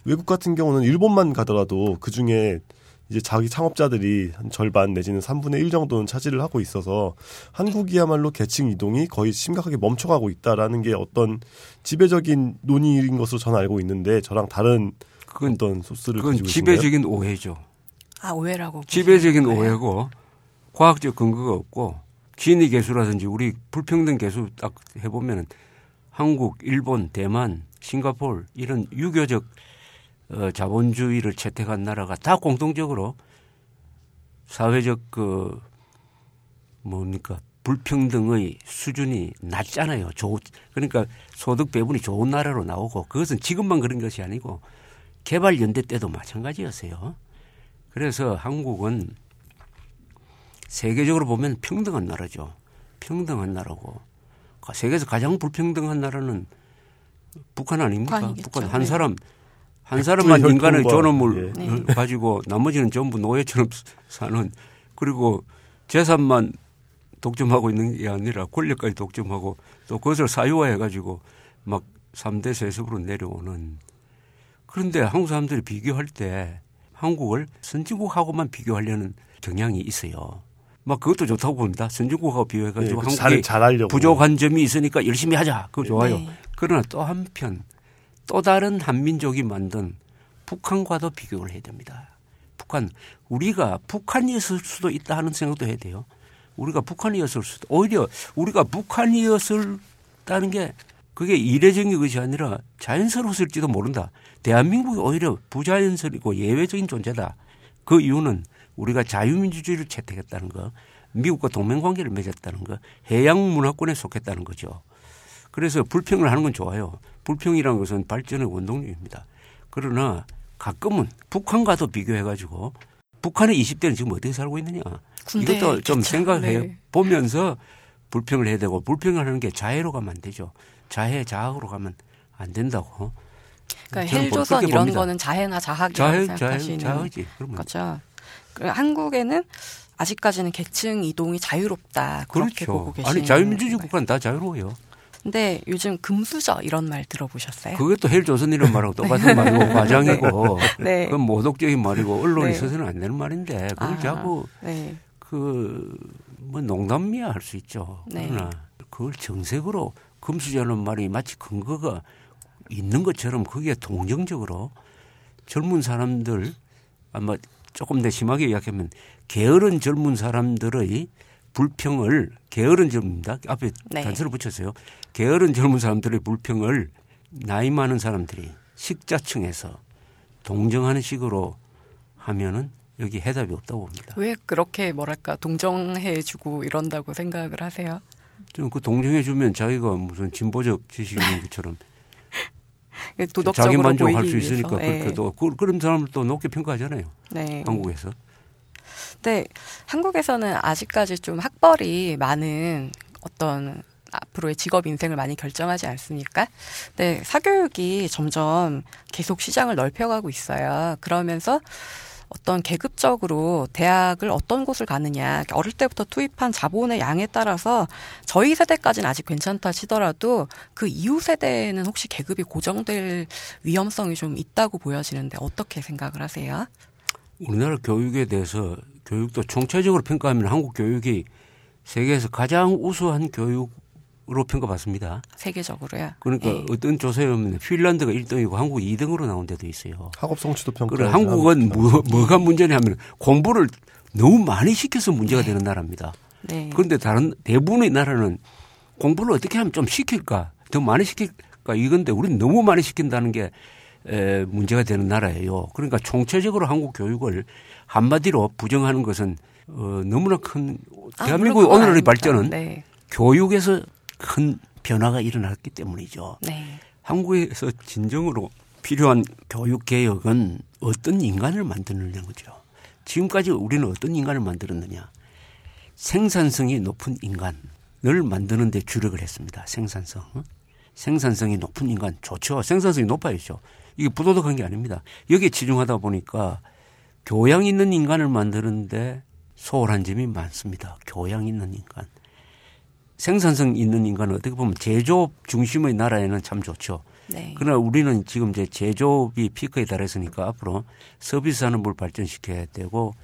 외국 같은 경우는 일본만 가더라도 그 중에 이제 자기 창업자들이 한 절반 내지는 3분의 1 정도는 차지를 하고 있어서 한국이야말로 계층 이동이 거의 심각하게 멈춰가고 있다라는 게 어떤 지배적인 논의인 것으로 저는 알고 있는데 저랑 다른 그건 어떤 소스를 그건 가지고? 지배적인 오해죠. 아 오해라고. 지배적인? 오해고 과학적 근거가 없고 진위 개수라든지 우리 불평등 개수 딱 해보면은 한국, 일본, 대만, 싱가포르 이런 유교적 어, 자본주의를 채택한 나라가 다 공통적으로 사회적 그 뭡니까 불평등의 수준이 낮잖아요. 조, 그러니까 소득 배분이 좋은 나라로 나오고 그것은 지금만 그런 것이 아니고 개발 연대 때도 마찬가지였어요. 그래서 한국은 세계적으로 보면 평등한 나라죠. 평등한 나라고 세계에서 가장 불평등한 나라는 북한 아닙니까? 북한이겠죠. 북한 한 네. 사람 한 사람만 인간의 존엄을 예. 어, 가지고 나머지는 전부 노예처럼 <laughs> 사는 그리고 재산만 독점하고 있는 게 아니라 권력까지 독점하고 또 그것을 사유화해 가지고 막 3대 세습으로 내려오는 그런데 한국 사람들이 비교할 때 한국을 선진국하고만 비교하려는 경향이 있어요. 막 그것도 좋다고 봅니다. 선진국하고 비교해 예, 가지고 그 한국이 부족한 점이 있으니까 열심히 하자. 그거 좋아요. 네. 그러나 또 한편 또 다른 한민족이 만든 북한과도 비교를 해야 됩니다. 북한 우리가 북한이었을 수도 있다 하는 생각도 해야 돼요. 우리가 북한이었을 수도 오히려 우리가 북한이었을다는 게 그게 이례적인 것이 아니라 자연스러웠을지도 모른다. 대한민국이 오히려 부자연스럽고 예외적인 존재다. 그 이유는 우리가 자유민주주의를 채택했다는 거, 미국과 동맹관계를 맺었다는 거, 해양 문화권에 속했다는 거죠. 그래서 불평을 하는 건 좋아요. 불평이라는 것은 발전의 원동력입니다. 그러나 가끔은 북한과도 비교해 가지고 북한의 20대는 지금 어떻게 살고 있느냐. 군대에 이것도 좀 있겠죠. 생각해 네. 보면서 불평을 해야 되고 불평을 하는 게 자해로 가면 안 되죠. 자해 자학으로 가면 안 된다고. 그러니까 저는 헬조선 이런 봅니다. 거는 자해나 자학이라고 자해 생각하시는 자해. 그러면 거죠. 그 한국에는 아직까지는 계층 이동이 자유롭다 그렇게 보고 그렇죠. 계시는 아니 자유민주주의. 국가는 다 자유로워요. 근데 요즘 금수저 이런 말 들어보셨어요? 그것도 헬조선이란 말하고 똑같은 말이고 과장이고 <laughs> 네. 그건 모독적인 말이고 언론에 네. 있어서는 안 되는 말인데 그걸 아, 자꾸 네. 그뭐 농담이야 할 수 있죠. 네. 그러나 그걸 정색으로 금수저는 말이 마치 근거가 있는 것처럼 그게 동정적으로 젊은 사람들 아마 조금 더 심하게 이야기하면 게으른 젊은 사람들의 불평을 게으른 젊습니다. 앞에 네. 단서를 붙였어요. 게으른 젊은 사람들의 불평을 나이 많은 사람들이 식자층에서 동정하는 식으로 하면은 여기 해답이 없다고 봅니다. 왜 그렇게 뭐랄까 동정해주고 이런다고 생각을 하세요? 좀 그 동정해 주면 자기가 무슨 진보적 지식인 것처럼 <laughs> 자기 도덕적으로 만족할 수 있으니까 위해서. 그렇게 또 그- 그런 사람을 또 높게 평가하잖아요. 네. 한국에서. 근데 한국에서는 아직까지 좀 학벌이 많은 어떤 앞으로의 직업 인생을 많이 결정하지 않습니까? 근데 사교육이 점점 계속 시장을 넓혀가고 있어요. 그러면서 어떤 계급적으로 대학을 어떤 곳을 가느냐 어릴 때부터 투입한 자본의 양에 따라서 저희 세대까지는 아직 괜찮다 치더라도 그 이후 세대에는 혹시 계급이 고정될 위험성이 좀 있다고 보여지는데 어떻게 생각을 하세요? 우리나라 교육에 대해서 교육도 총체적으로 평가하면 한국 교육이 세계에서 가장 우수한 교육으로 평가받습니다. 세계적으로요. 그러니까 예. 어떤 조사에 보면 핀란드가 1등이고 한국이 2등으로 나온 데도 있어요. 학업 성취도 평가. 그래 한국은 뭐, 뭐가 문제냐면 공부를 너무 많이 시켜서 문제가 되는 나라입니다. 네. 그런데 다른 대부분의 나라는 공부를 어떻게 하면 좀 시킬까 더 많이 시킬까 이건데 우리는 너무 많이 시킨다는 게 에, 문제가 되는 나라예요. 그러니까 총체적으로 한국 교육을 한마디로 부정하는 것은 어, 너무나 큰 아, 대한민국의 그건 오늘의. 발전은 네. 교육에서 큰 변화가 일어났기 때문이죠. 네. 한국에서 진정으로 필요한 교육 개혁은 어떤 인간을 만드느냐는 거죠. 지금까지 우리는 어떤 인간을 만들었느냐. 생산성이 높은 인간을 만드는 데 주력을 했습니다. 생산성. 어? 생산성이 높은 인간 좋죠. 생산성이 높아야죠. 이게 부도덕한 게 아닙니다. 여기에 치중하다 보니까 교양 있는 인간을 만드는데 소홀한 점이 많습니다. 교양 있는 인간. 생산성 있는 인간은 어떻게 보면 제조업 중심의 나라에는 참 좋죠. 네. 그러나 우리는 지금 이제 제조업이 피크에 달했으니까 앞으로 서비스 산업을 발전시켜야 되고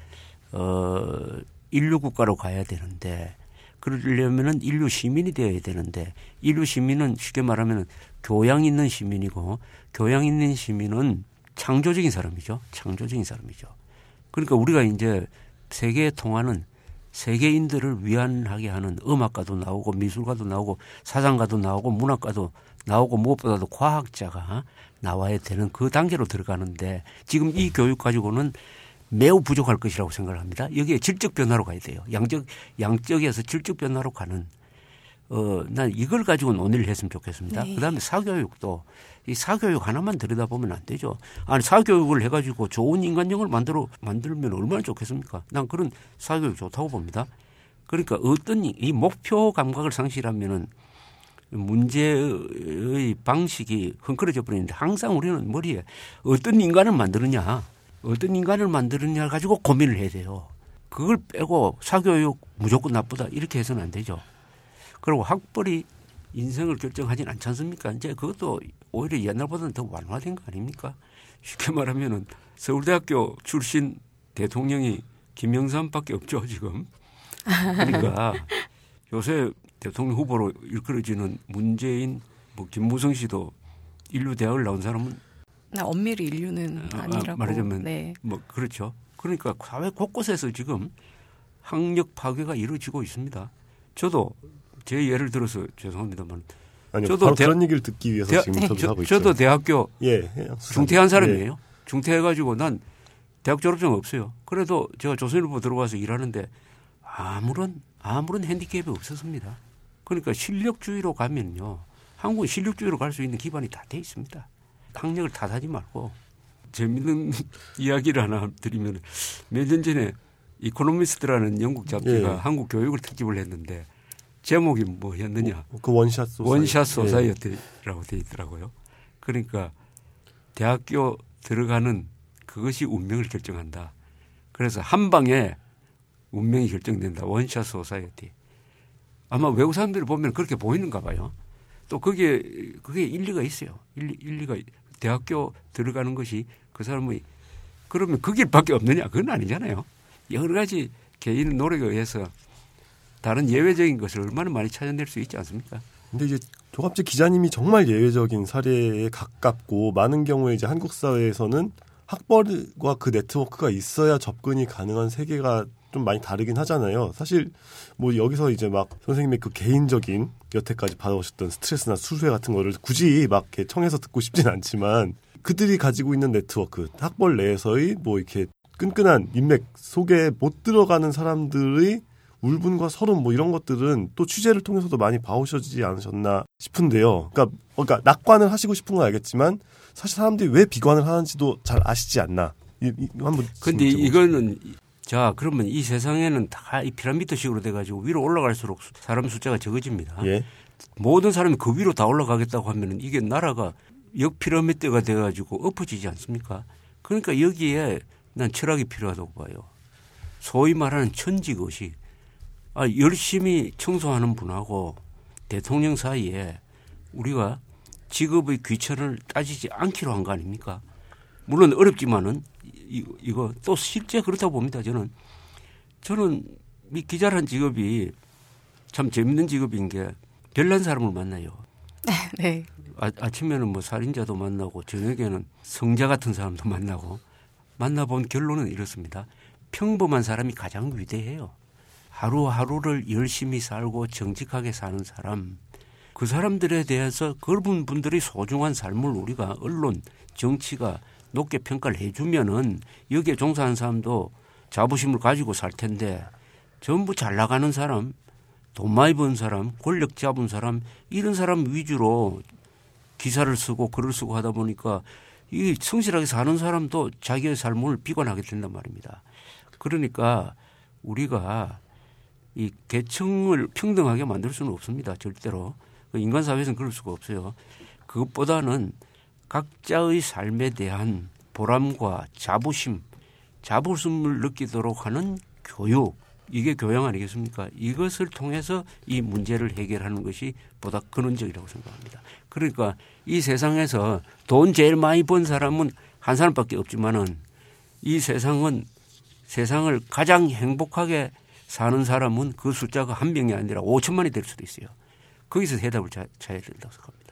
어 인류 국가로 가야 되는데 그러려면은 인류 시민이 되어야 되는데 인류 시민은 쉽게 말하면 교양 있는 시민이고 교양 있는 시민은 창조적인 사람이죠. 창조적인 사람이죠. 그러니까 우리가 이제 세계에 통하는 세계인들을 위안하게 하는 음악가도 나오고 미술가도 나오고 사상가도 나오고 문학가도 나오고 무엇보다도 과학자가 나와야 되는 그 단계로 들어가는데 지금 이 교육 가지고는 매우 부족할 것이라고 생각을 합니다. 여기에 질적 변화로 가야 돼요. 양적 양적에서 질적 변화로 가는 어, 난 이걸 가지고 논의를 했으면 좋겠습니다. 네. 그 다음에 사교육도 이 사교육 하나만 들여다보면 안 되죠. 아니, 사교육을 해가지고 좋은 인간형을 만들어, 만들면 얼마나 좋겠습니까? 난 그런 사교육 좋다고 봅니다. 그러니까 어떤 이- 이 목표 감각을 상실하면은 문제의 방식이 흥크러져 버리는데 항상 우리는 머리에 어떤 인간을 만드느냐, 어떤 인간을 만드느냐 가지고 고민을 해야 돼요. 그걸 빼고 사교육 무조건 나쁘다 이렇게 해서는 안 되죠. 그리고 학벌이 인생을 결정하진 않지 않습니까? 이제 그것도 오히려 옛날보다는 더 완화된 거 아닙니까? 쉽게 말하면은 서울대학교 출신 대통령이 김영삼밖에 없죠 지금. 그러니까 <laughs> 요새 대통령 후보로 일컬어지는 문재인, 뭐 김무성 씨도 인류 대학을 나온 사람은 나 엄밀히 인류는 아, 아니라고. 말하자면 네. 뭐 그렇죠. 그러니까 사회 곳곳에서 지금 학력 파괴가 이루어지고 있습니다. 저도 제 예를 들어서 죄송합니다만 아니요. 저도 대- 그런 얘기를 듣기 위해서 대학- 지금 인터뷰 저, 하고 있죠. 저도 대학교 예, 예, 중퇴한 예. 사람이에요. 중퇴해가지고 난 대학 졸업증 없어요. 그래도 제가 조선일보 들어와서 일하는데 아무런 아무런 핸디캡이 없었습니다. 그러니까 실력주의로 가면요. 한국은 실력주의로 갈 수 있는 기반이 다 돼 있습니다. 학력을 탓하지 말고 재밌는 <laughs> 이야기를 하나 드리면 몇 년 전에 이코노미스트라는 영국 잡지가 예. 한국 교육을 특집을 했는데 제목이 뭐였느냐? 그 one shot society. One shot 예. society라고 돼 있더라고요. 그러니까 대학교 들어가는 그것이 운명을 결정한다. 그래서 한 방에 운명이 결정된다. One shot society. 아마 외국 사람들이 보면 그렇게 보이는가 봐요. 또 그게 그게 일리가 있어요. 일리, 일리가 대학교 들어가는 것이 그 사람의 그러면 그 길밖에 없느냐? 그건 아니잖아요. 여러 가지 개인 노력에 의해서 다른 예외적인 것을 얼마나 많이 찾아낼 수 있지 않습니까? 근데 이제 조갑재 기자님이 정말 예외적인 사례에 가깝고 많은 경우에 이제 한국 사회에서는 학벌과 그 네트워크가 있어야 접근이 가능한 세계가 좀 많이 다르긴 하잖아요. 사실 뭐 여기서 이제 막 선생님의 그 개인적인 여태까지 받아오셨던 스트레스나 수수회 같은 거를 굳이 막 이렇게 청해서 듣고 싶진 않지만 그들이 가지고 있는 네트워크, 학벌 내에서의 뭐 이렇게 끈끈한 인맥 속에 못 들어가는 사람들의 울분과 서름 뭐 이런 것들은 또 취재를 통해서도 많이 봐오셔지지 않으셨나 싶은데요. 그러니까, 그러니까 낙관을 하시고 싶은 건 알겠지만 사실 사람들이 왜 비관을 하는지도 잘 아시지 않나. 이, 이, 한번. 근데 이거는 자 그러면 이 세상에는 다 이 피라미드식으로 돼가지고 위로 올라갈수록 수- 사람 숫자가 적어집니다. 예. 모든 사람이 그 위로 다 올라가겠다고 하면은 이게 나라가 역 피라미드가 돼가지고 엎어지지 않습니까? 그러니까 여기에 난 철학이 필요하다고 봐요. 소위 말하는 천지거시. 아, 열심히 청소하는 분하고 대통령 사이에 우리가 직업의 귀천을 따지지 않기로 한 거 아닙니까? 물론 어렵지만은 이, 이거 또 실제 그렇다고 봅니다. 저는 저는 이 기자란 직업이 참 재밌는 직업인 게 별난 사람을 만나요. 네. 아, 아침에는 뭐 살인자도 만나고 저녁에는 성자 같은 사람도 만나고 만나본 결론은 이렇습니다. 평범한 사람이 가장 위대해요. 하루하루를 열심히 살고 정직하게 사는 사람, 그 사람들에 대해서 그분 분들이 소중한 삶을 우리가 언론, 정치가 높게 평가를 해주면은 여기에 종사하는 사람도 자부심을 가지고 살 텐데 전부 잘 나가는 사람, 돈 많이 번 사람, 권력 잡은 사람 이런 사람 위주로 기사를 쓰고 글을 쓰고 하다 보니까 이 성실하게 사는 사람도 자기의 삶을 비관하게 된단 말입니다. 그러니까 우리가 이 계층을 평등하게 만들 수는 없습니다. 절대로. 그 인간 사회에서는 그럴 수가 없어요. 그것보다는 각자의 삶에 대한 보람과 자부심, 자부심을 느끼도록 하는 교육, 이게 교양 아니겠습니까? 이것을 통해서 이 문제를 해결하는 것이 보다 근원적이라고 생각합니다. 그러니까 이 세상에서 돈 제일 많이 번 사람은 한 사람밖에 없지만은 이 세상은 세상을 가장 행복하게 사는 사람은 그 숫자가 한 명이 아니라 5천만이 될 수도 있어야 거기서 해답을 찾, 아야 된다고 생각합니다.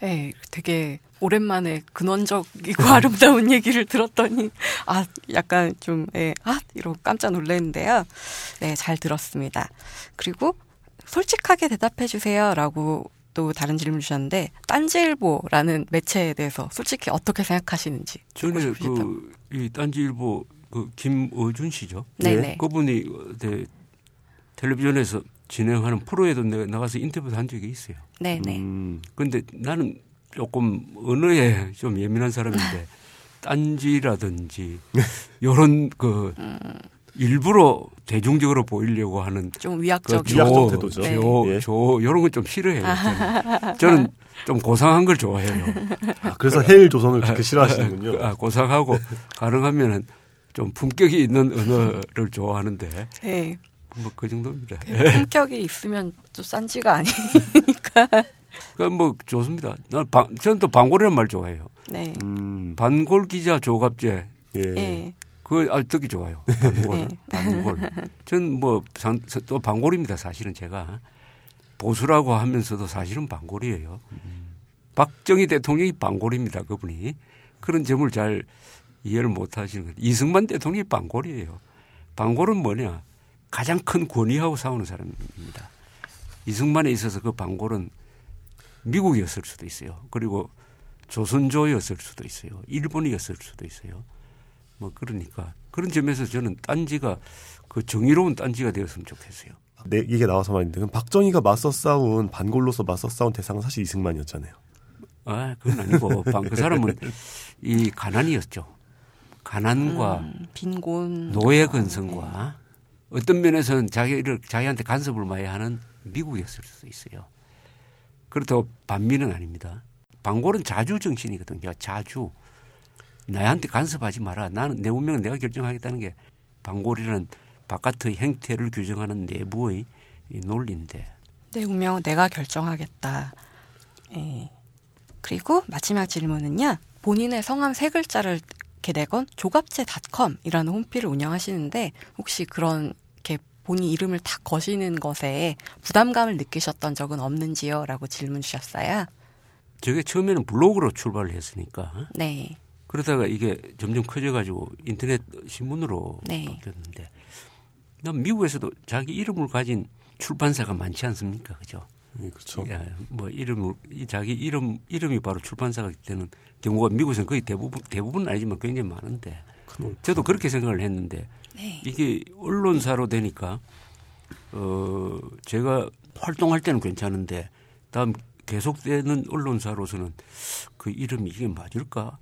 네, 되게 오랜만에 근원적이고 <laughs> 아름다운 얘기를 들었더니 아 약간 좀 예, 아 이러고 깜짝 놀랐는데요. 네, 잘 들었습니다. 그리고 솔직하게 대답해 주세요라고 또 다른 질문 주셨는데 딴지일보라는 매체에 대해서 솔직히 어떻게 생각하시는지 저는 그이 딴지일보 그 김어준 씨죠. 네네. 네. 그분이 네, 텔레비전에서 진행하는 프로에도 내가 나가서 인터뷰도 한 적이 있어요. 네네. 네. 음, 근데 나는 조금 언어에 좀 예민한 사람인데 <laughs> 딴지라든지 요런 그 음. 일부러 대중적으로 보이려고 하는 좀 위약적 그 위약적 태도죠. 네. 저, 예. 저 요런 건 좀 싫어해요. 저는. <laughs> 저는 좀 고상한 걸 좋아해요. 아, 그래서 해일 조선을 그렇게 싫어하시는군요. 아, 고상하고 가능하면은 좀 품격이 있는 언어를 좋아하는데. 네. 뭐그 정도입니다. 그 품격이 있으면 또 싼지가 아니니까. <laughs> 그뭐 좋습니다. 난 방, 저는 또 반골이라는 말 좋아해요. 네. 음, 반골 기자 조갑제. 예. 네. 그 아, 듣기 좋아요. 반골. 네. 반골. 전뭐또 반골입니다. 사실은 제가 보수라고 하면서도 사실은 반골이에요. 음. 박정희 대통령이 반골입니다. 그분이 그런 점을 잘 이해를 못 하시는 거예요. 이승만 대통령이 반골이에요. 반골은 뭐냐? 가장 큰 권위하고 싸우는 사람입니다. 이승만에 있어서 그 반골은 미국이었을 수도 있어요. 그리고 조선조였을 수도 있어요. 일본이었을 수도 있어요. 뭐 그러니까 그런 점에서 저는 딴지가 그 정의로운 딴지가 되었으면 좋겠어요. 네, 이게 나와서 말인데 그럼 박정희가 맞서 싸운 반골로서 맞서 싸운 대상은 사실 이승만이었잖아요. 아, 그건 아니고 그 사람은 <laughs> 이 가난이었죠. 가난과 음, 빈곤, 노예 근성과 어떤 면에서는 자기를 자기한테 간섭을 많이 하는 미국이었을 수도 있어요. 그렇다고 반미는 아닙니다. 반골은 자주 정신이거든요. 자주 나한테 간섭하지 마라. 나는 내 운명은 내가 결정하겠다는 게 반골이라는 바깥의 행태를 규정하는 내부의 논리인데. 내 운명은 내가 결정하겠다. 예. 그리고 마지막 질문은요. 본인의 성함 세 글자를 이렇게 내건 조갑제닷컴이라는 홈피를 운영하시는데 혹시 그런 본인 이름을 다 거시는 것에 부담감을 느끼셨던 적은 없는지요? 라고 질문 주셨어요. 저게 처음에는 블로그로 출발을 했으니까. 네. 그러다가 이게 점점 커져가지고 인터넷 신문으로 네. 바뀌었는데, 난 미국에서도 자기 이름을 가진 출판사가 많지 않습니까? 그죠? 네, 그렇죠. 야, 뭐 이름을 자기 이름 이름이 바로 출판사가 되는 경우가 미국에서는 거의 대부분 대부분 아니지만 굉장히 많은데, 저도 그렇게 생각을 했는데 네. 이게 언론사로 되니까 어 제가 활동할 때는 괜찮은데 다음 계속되는 언론사로서는 그 이름이 이게 맞을까?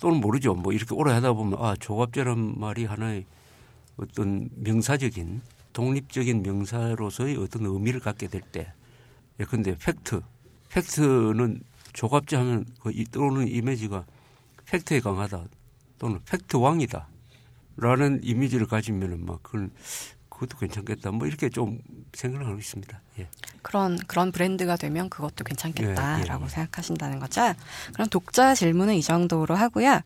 또는 모르죠. 뭐 이렇게 오래 하다 보면 아 조갑제란 말이 하나의 어떤 명사적인 독립적인 명사로서의 어떤 의미를 갖게 될 때, 예컨대 팩트, 팩트는 조갑제 하면 그 떠오르는 이미지가 팩트에 강하다 또는 팩트 왕이다 라는 이미지를 가지면은 막 그건 그것도 괜찮겠다. 뭐 이렇게 좀 생각을 하고 있습니다. 예. 그런 그런 브랜드가 되면 그것도 괜찮겠다라고 예, 예, 생각하신다는 거죠. 그럼 독자 질문은 이 정도로 하고요.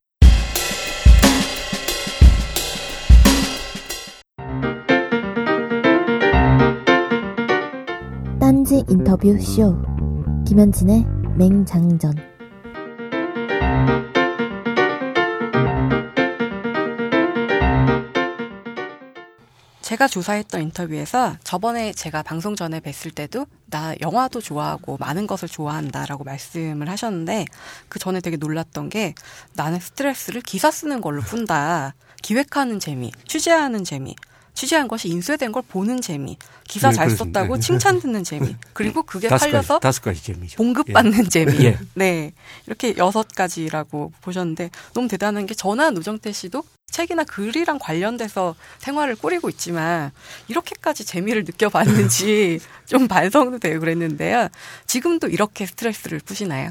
딴지 인터뷰 쇼. 김현진의 맹장전. 제가 조사했던 인터뷰에서 저번에 제가 방송 전에 뵀을 때도 나 영화도 좋아하고 많은 것을 좋아한다라고 말씀을 하셨는데 그 전에 되게 놀랐던 게 나는 스트레스를 기사 쓰는 걸로 푼다. 기획하는 재미, 취재하는 재미, 취재한 것이 인쇄된 걸 보는 재미, 기사 네, 잘 그렇습니다. 썼다고 칭찬 <laughs> 듣는 재미, 그리고 그게 다섯 팔려서 가지, 다섯 가지 재미죠. 봉급받는 예. 재미. 예. 네. 이렇게 여섯 가지라고 보셨는데 너무 대단한 게 저나 노정태 씨도 책이나 글이랑 관련돼서 생활을 꾸리고 있지만 이렇게까지 재미를 느껴봤는지 <laughs> 좀 반성도 되고 그랬는데요. 지금도 이렇게 스트레스를 푸시나요?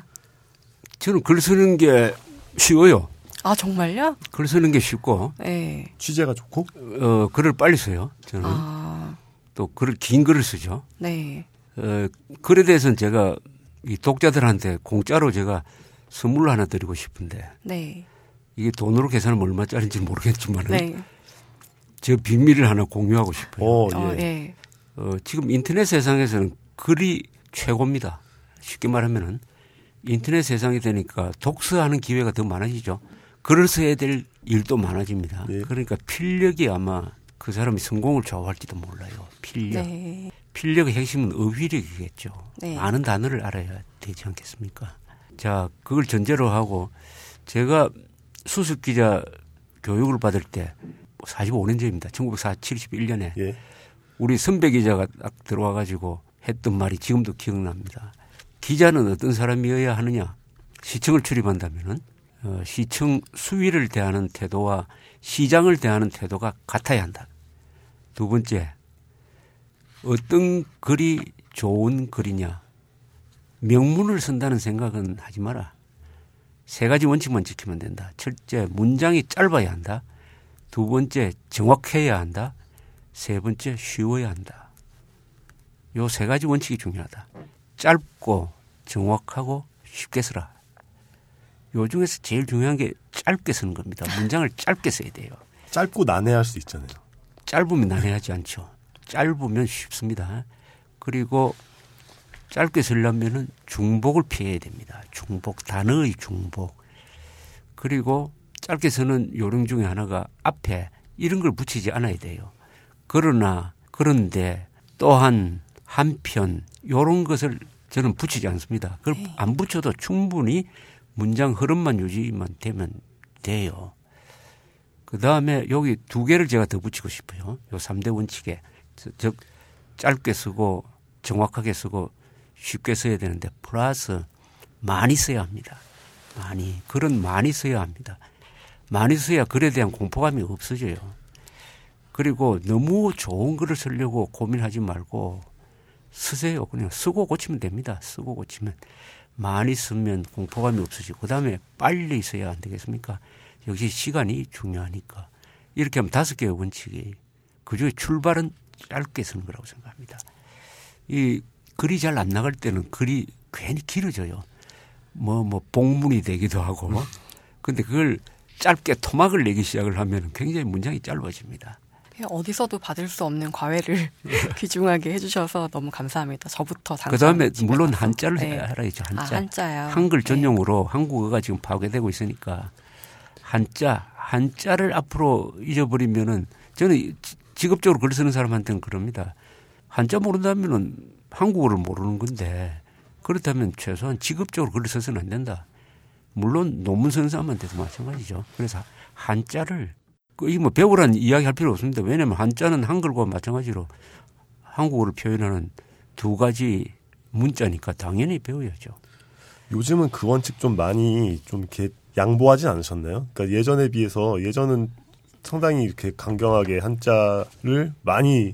저는 글 쓰는 게 쉬워요. 아 정말요? 글 쓰는 게 쉽고 네. 취재가 좋고 어 글을 빨리 써요. 저는 아 또 글을 긴 글을 쓰죠. 네. 어 글에 대해서는 제가 이 독자들한테 공짜로 제가 선물을 하나 드리고 싶은데 네. 이게 돈으로 계산하면 얼마짜리인지 모르겠지만 은 네. 저 비밀을 하나 공유하고 싶어요. 어, 어, 예. 예. 어, 지금 인터넷 세상에서는 글이 최고입니다. 쉽게 말하면은 인터넷 세상이 되니까 독서하는 기회가 더 많아지죠. 글을 써야 될 일도 많아집니다. 예. 그러니까 필력이 아마 그 사람이 성공을 좌우할지도 몰라요. 필력. 네. 필력의 핵심은 어휘력이겠죠. 네. 많은 단어를 알아야 되지 않겠습니까? 자, 그걸 전제로 하고 제가 수습 기자 교육을 받을 때 45년 전입니다. 1971년에 예. 우리 선배 기자가 딱 들어와 가지고 했던 말이 지금도 기억납니다. 기자는 어떤 사람이어야 하느냐? 시청을 출입한다면은 어, 시청 수위를 대하는 태도와 시장을 대하는 태도가 같아야 한다. 두 번째, 어떤 글이 좋은 글이냐? 명문을 쓴다는 생각은 하지 마라. 세 가지 원칙만 지키면 된다. 첫째, 문장이 짧아야 한다. 두 번째, 정확해야 한다. 세 번째, 쉬워야 한다. 요 세 가지 원칙이 중요하다. 짧고 정확하고 쉽게 쓰라. 요 중에서 제일 중요한 게 짧게 쓰는 겁니다. 문장을 짧게 써야 돼요. 짧고 난해할 수 있잖아요. 짧으면 난해하지 않죠. 짧으면 쉽습니다. 그리고 짧게 쓰려면은 중복을 피해야 됩니다. 중복, 단어의 중복. 그리고 짧게 쓰는 요령 중에 하나가 앞에 이런 걸 붙이지 않아야 돼요. 그러나, 그런데 또한 한편 요런 것을 저는 붙이지 않습니다. 그걸 안 붙여도 충분히 문장 흐름만 유지만 되면 돼요. 그 다음에 여기 두 개를 제가 더 붙이고 싶어요. 요 3대 원칙에. 즉, 즉, 짧게 쓰고 정확하게 쓰고 쉽게 써야 되는데 플러스 많이 써야 합니다. 많이. 글은 많이 써야 합니다. 많이 써야 글에 대한 공포감이 없어져요. 그리고 너무 좋은 글을 쓰려고 고민하지 말고 쓰세요. 그냥 쓰고 고치면 됩니다. 쓰고 고치면. 많이 쓰면 공포감이 없어지고 그다음에 빨리 써야 안 되겠습니까? 역시 시간이 중요하니까 이렇게 하면 다섯 개의 원칙이 그중에 출발은 짧게 쓰는 거라고 생각합니다. 이 글이 잘 안 나갈 때는 글이 괜히 길어져요. 뭐뭐 복문이 되기도 하고 근데 그걸 짧게 토막을 내기 시작을 하면 굉장히 문장이 짧아집니다. 어디서도 받을 수 없는 과외를 <laughs> 귀중하게 해주셔서 너무 감사합니다. 저부터 그 다음에 물론. 한자를 네. 알아야죠. 아, 한자. 한자요. 한글 네. 전용으로 한국어가 지금 파괴되고 있으니까 한자 한자를 앞으로 잊어버리면은 저는 지- 직업적으로 글 쓰는 사람한테는 그럽니다. 한자 모른다면은 한국어를 모르는 건데 그렇다면 최소한 직업적으로 글을 써서는 안 된다. 물론 논문 쓰는 사람한테도 마찬가지죠. 그래서 한자를 그 이뭐 배우란 이야기 할 필요 없습니다. 왜냐하면 한자는 한글과 마찬가지로 한국어를 표현하는 두 가지 문자니까 당연히 배워야죠. 요즘은 그 원칙 좀 많이 좀 이렇게 양보하진 않으셨나요? 그러니까 예전에 비해서 예전은 상당히 이렇게 강경하게 한자를 많이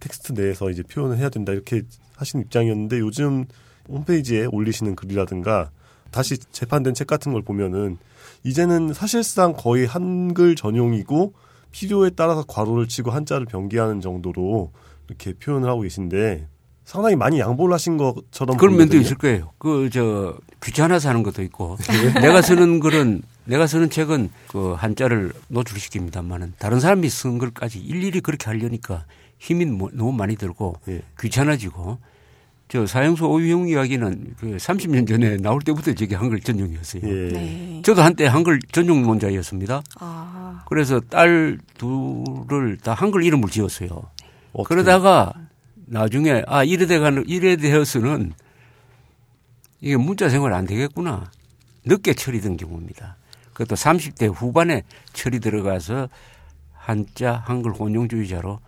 텍스트 내에서 이제 표현을 해야 된다 이렇게 하시는 입장이었는데 요즘 홈페이지에 올리시는 글이라든가 다시 재판된 책 같은 걸 보면은 이제는 사실상 거의 한글 전용이고 필요에 따라서 괄호를 치고 한자를 변기하는 정도로 이렇게 표현을 하고 계신데 상당히 많이 양보를 하신 것처럼 그런 면도. 있을 거예요. 그, 저, 귀찮아서 하는 것도 있고. <laughs> 내가 쓰는 글은, 내가 쓰는 책은 그 한자를 노출시킵니다만은 다른 사람이 쓴 글까지 일일이 그렇게 하려니까 힘이 뭐- 너무 많이 들고 예. 귀찮아지고 저 사형수 오유형 이야기는 그 30년 전에 나올 때부터 저게 한글 전용이었어요. 예. 네. 저도 한때 한글 전용론자였습니다. 아, 그래서 딸 둘을 다 한글 이름을 지었어요. 어떻게- 그러다가 나중에 아 이래 돼가는 이래 되어서는 이게 문자 생활 안 되겠구나 늦게 처리된 경우입니다. 그것도 30대 후반에 처리 들어가서 한자 한글 혼용주의자로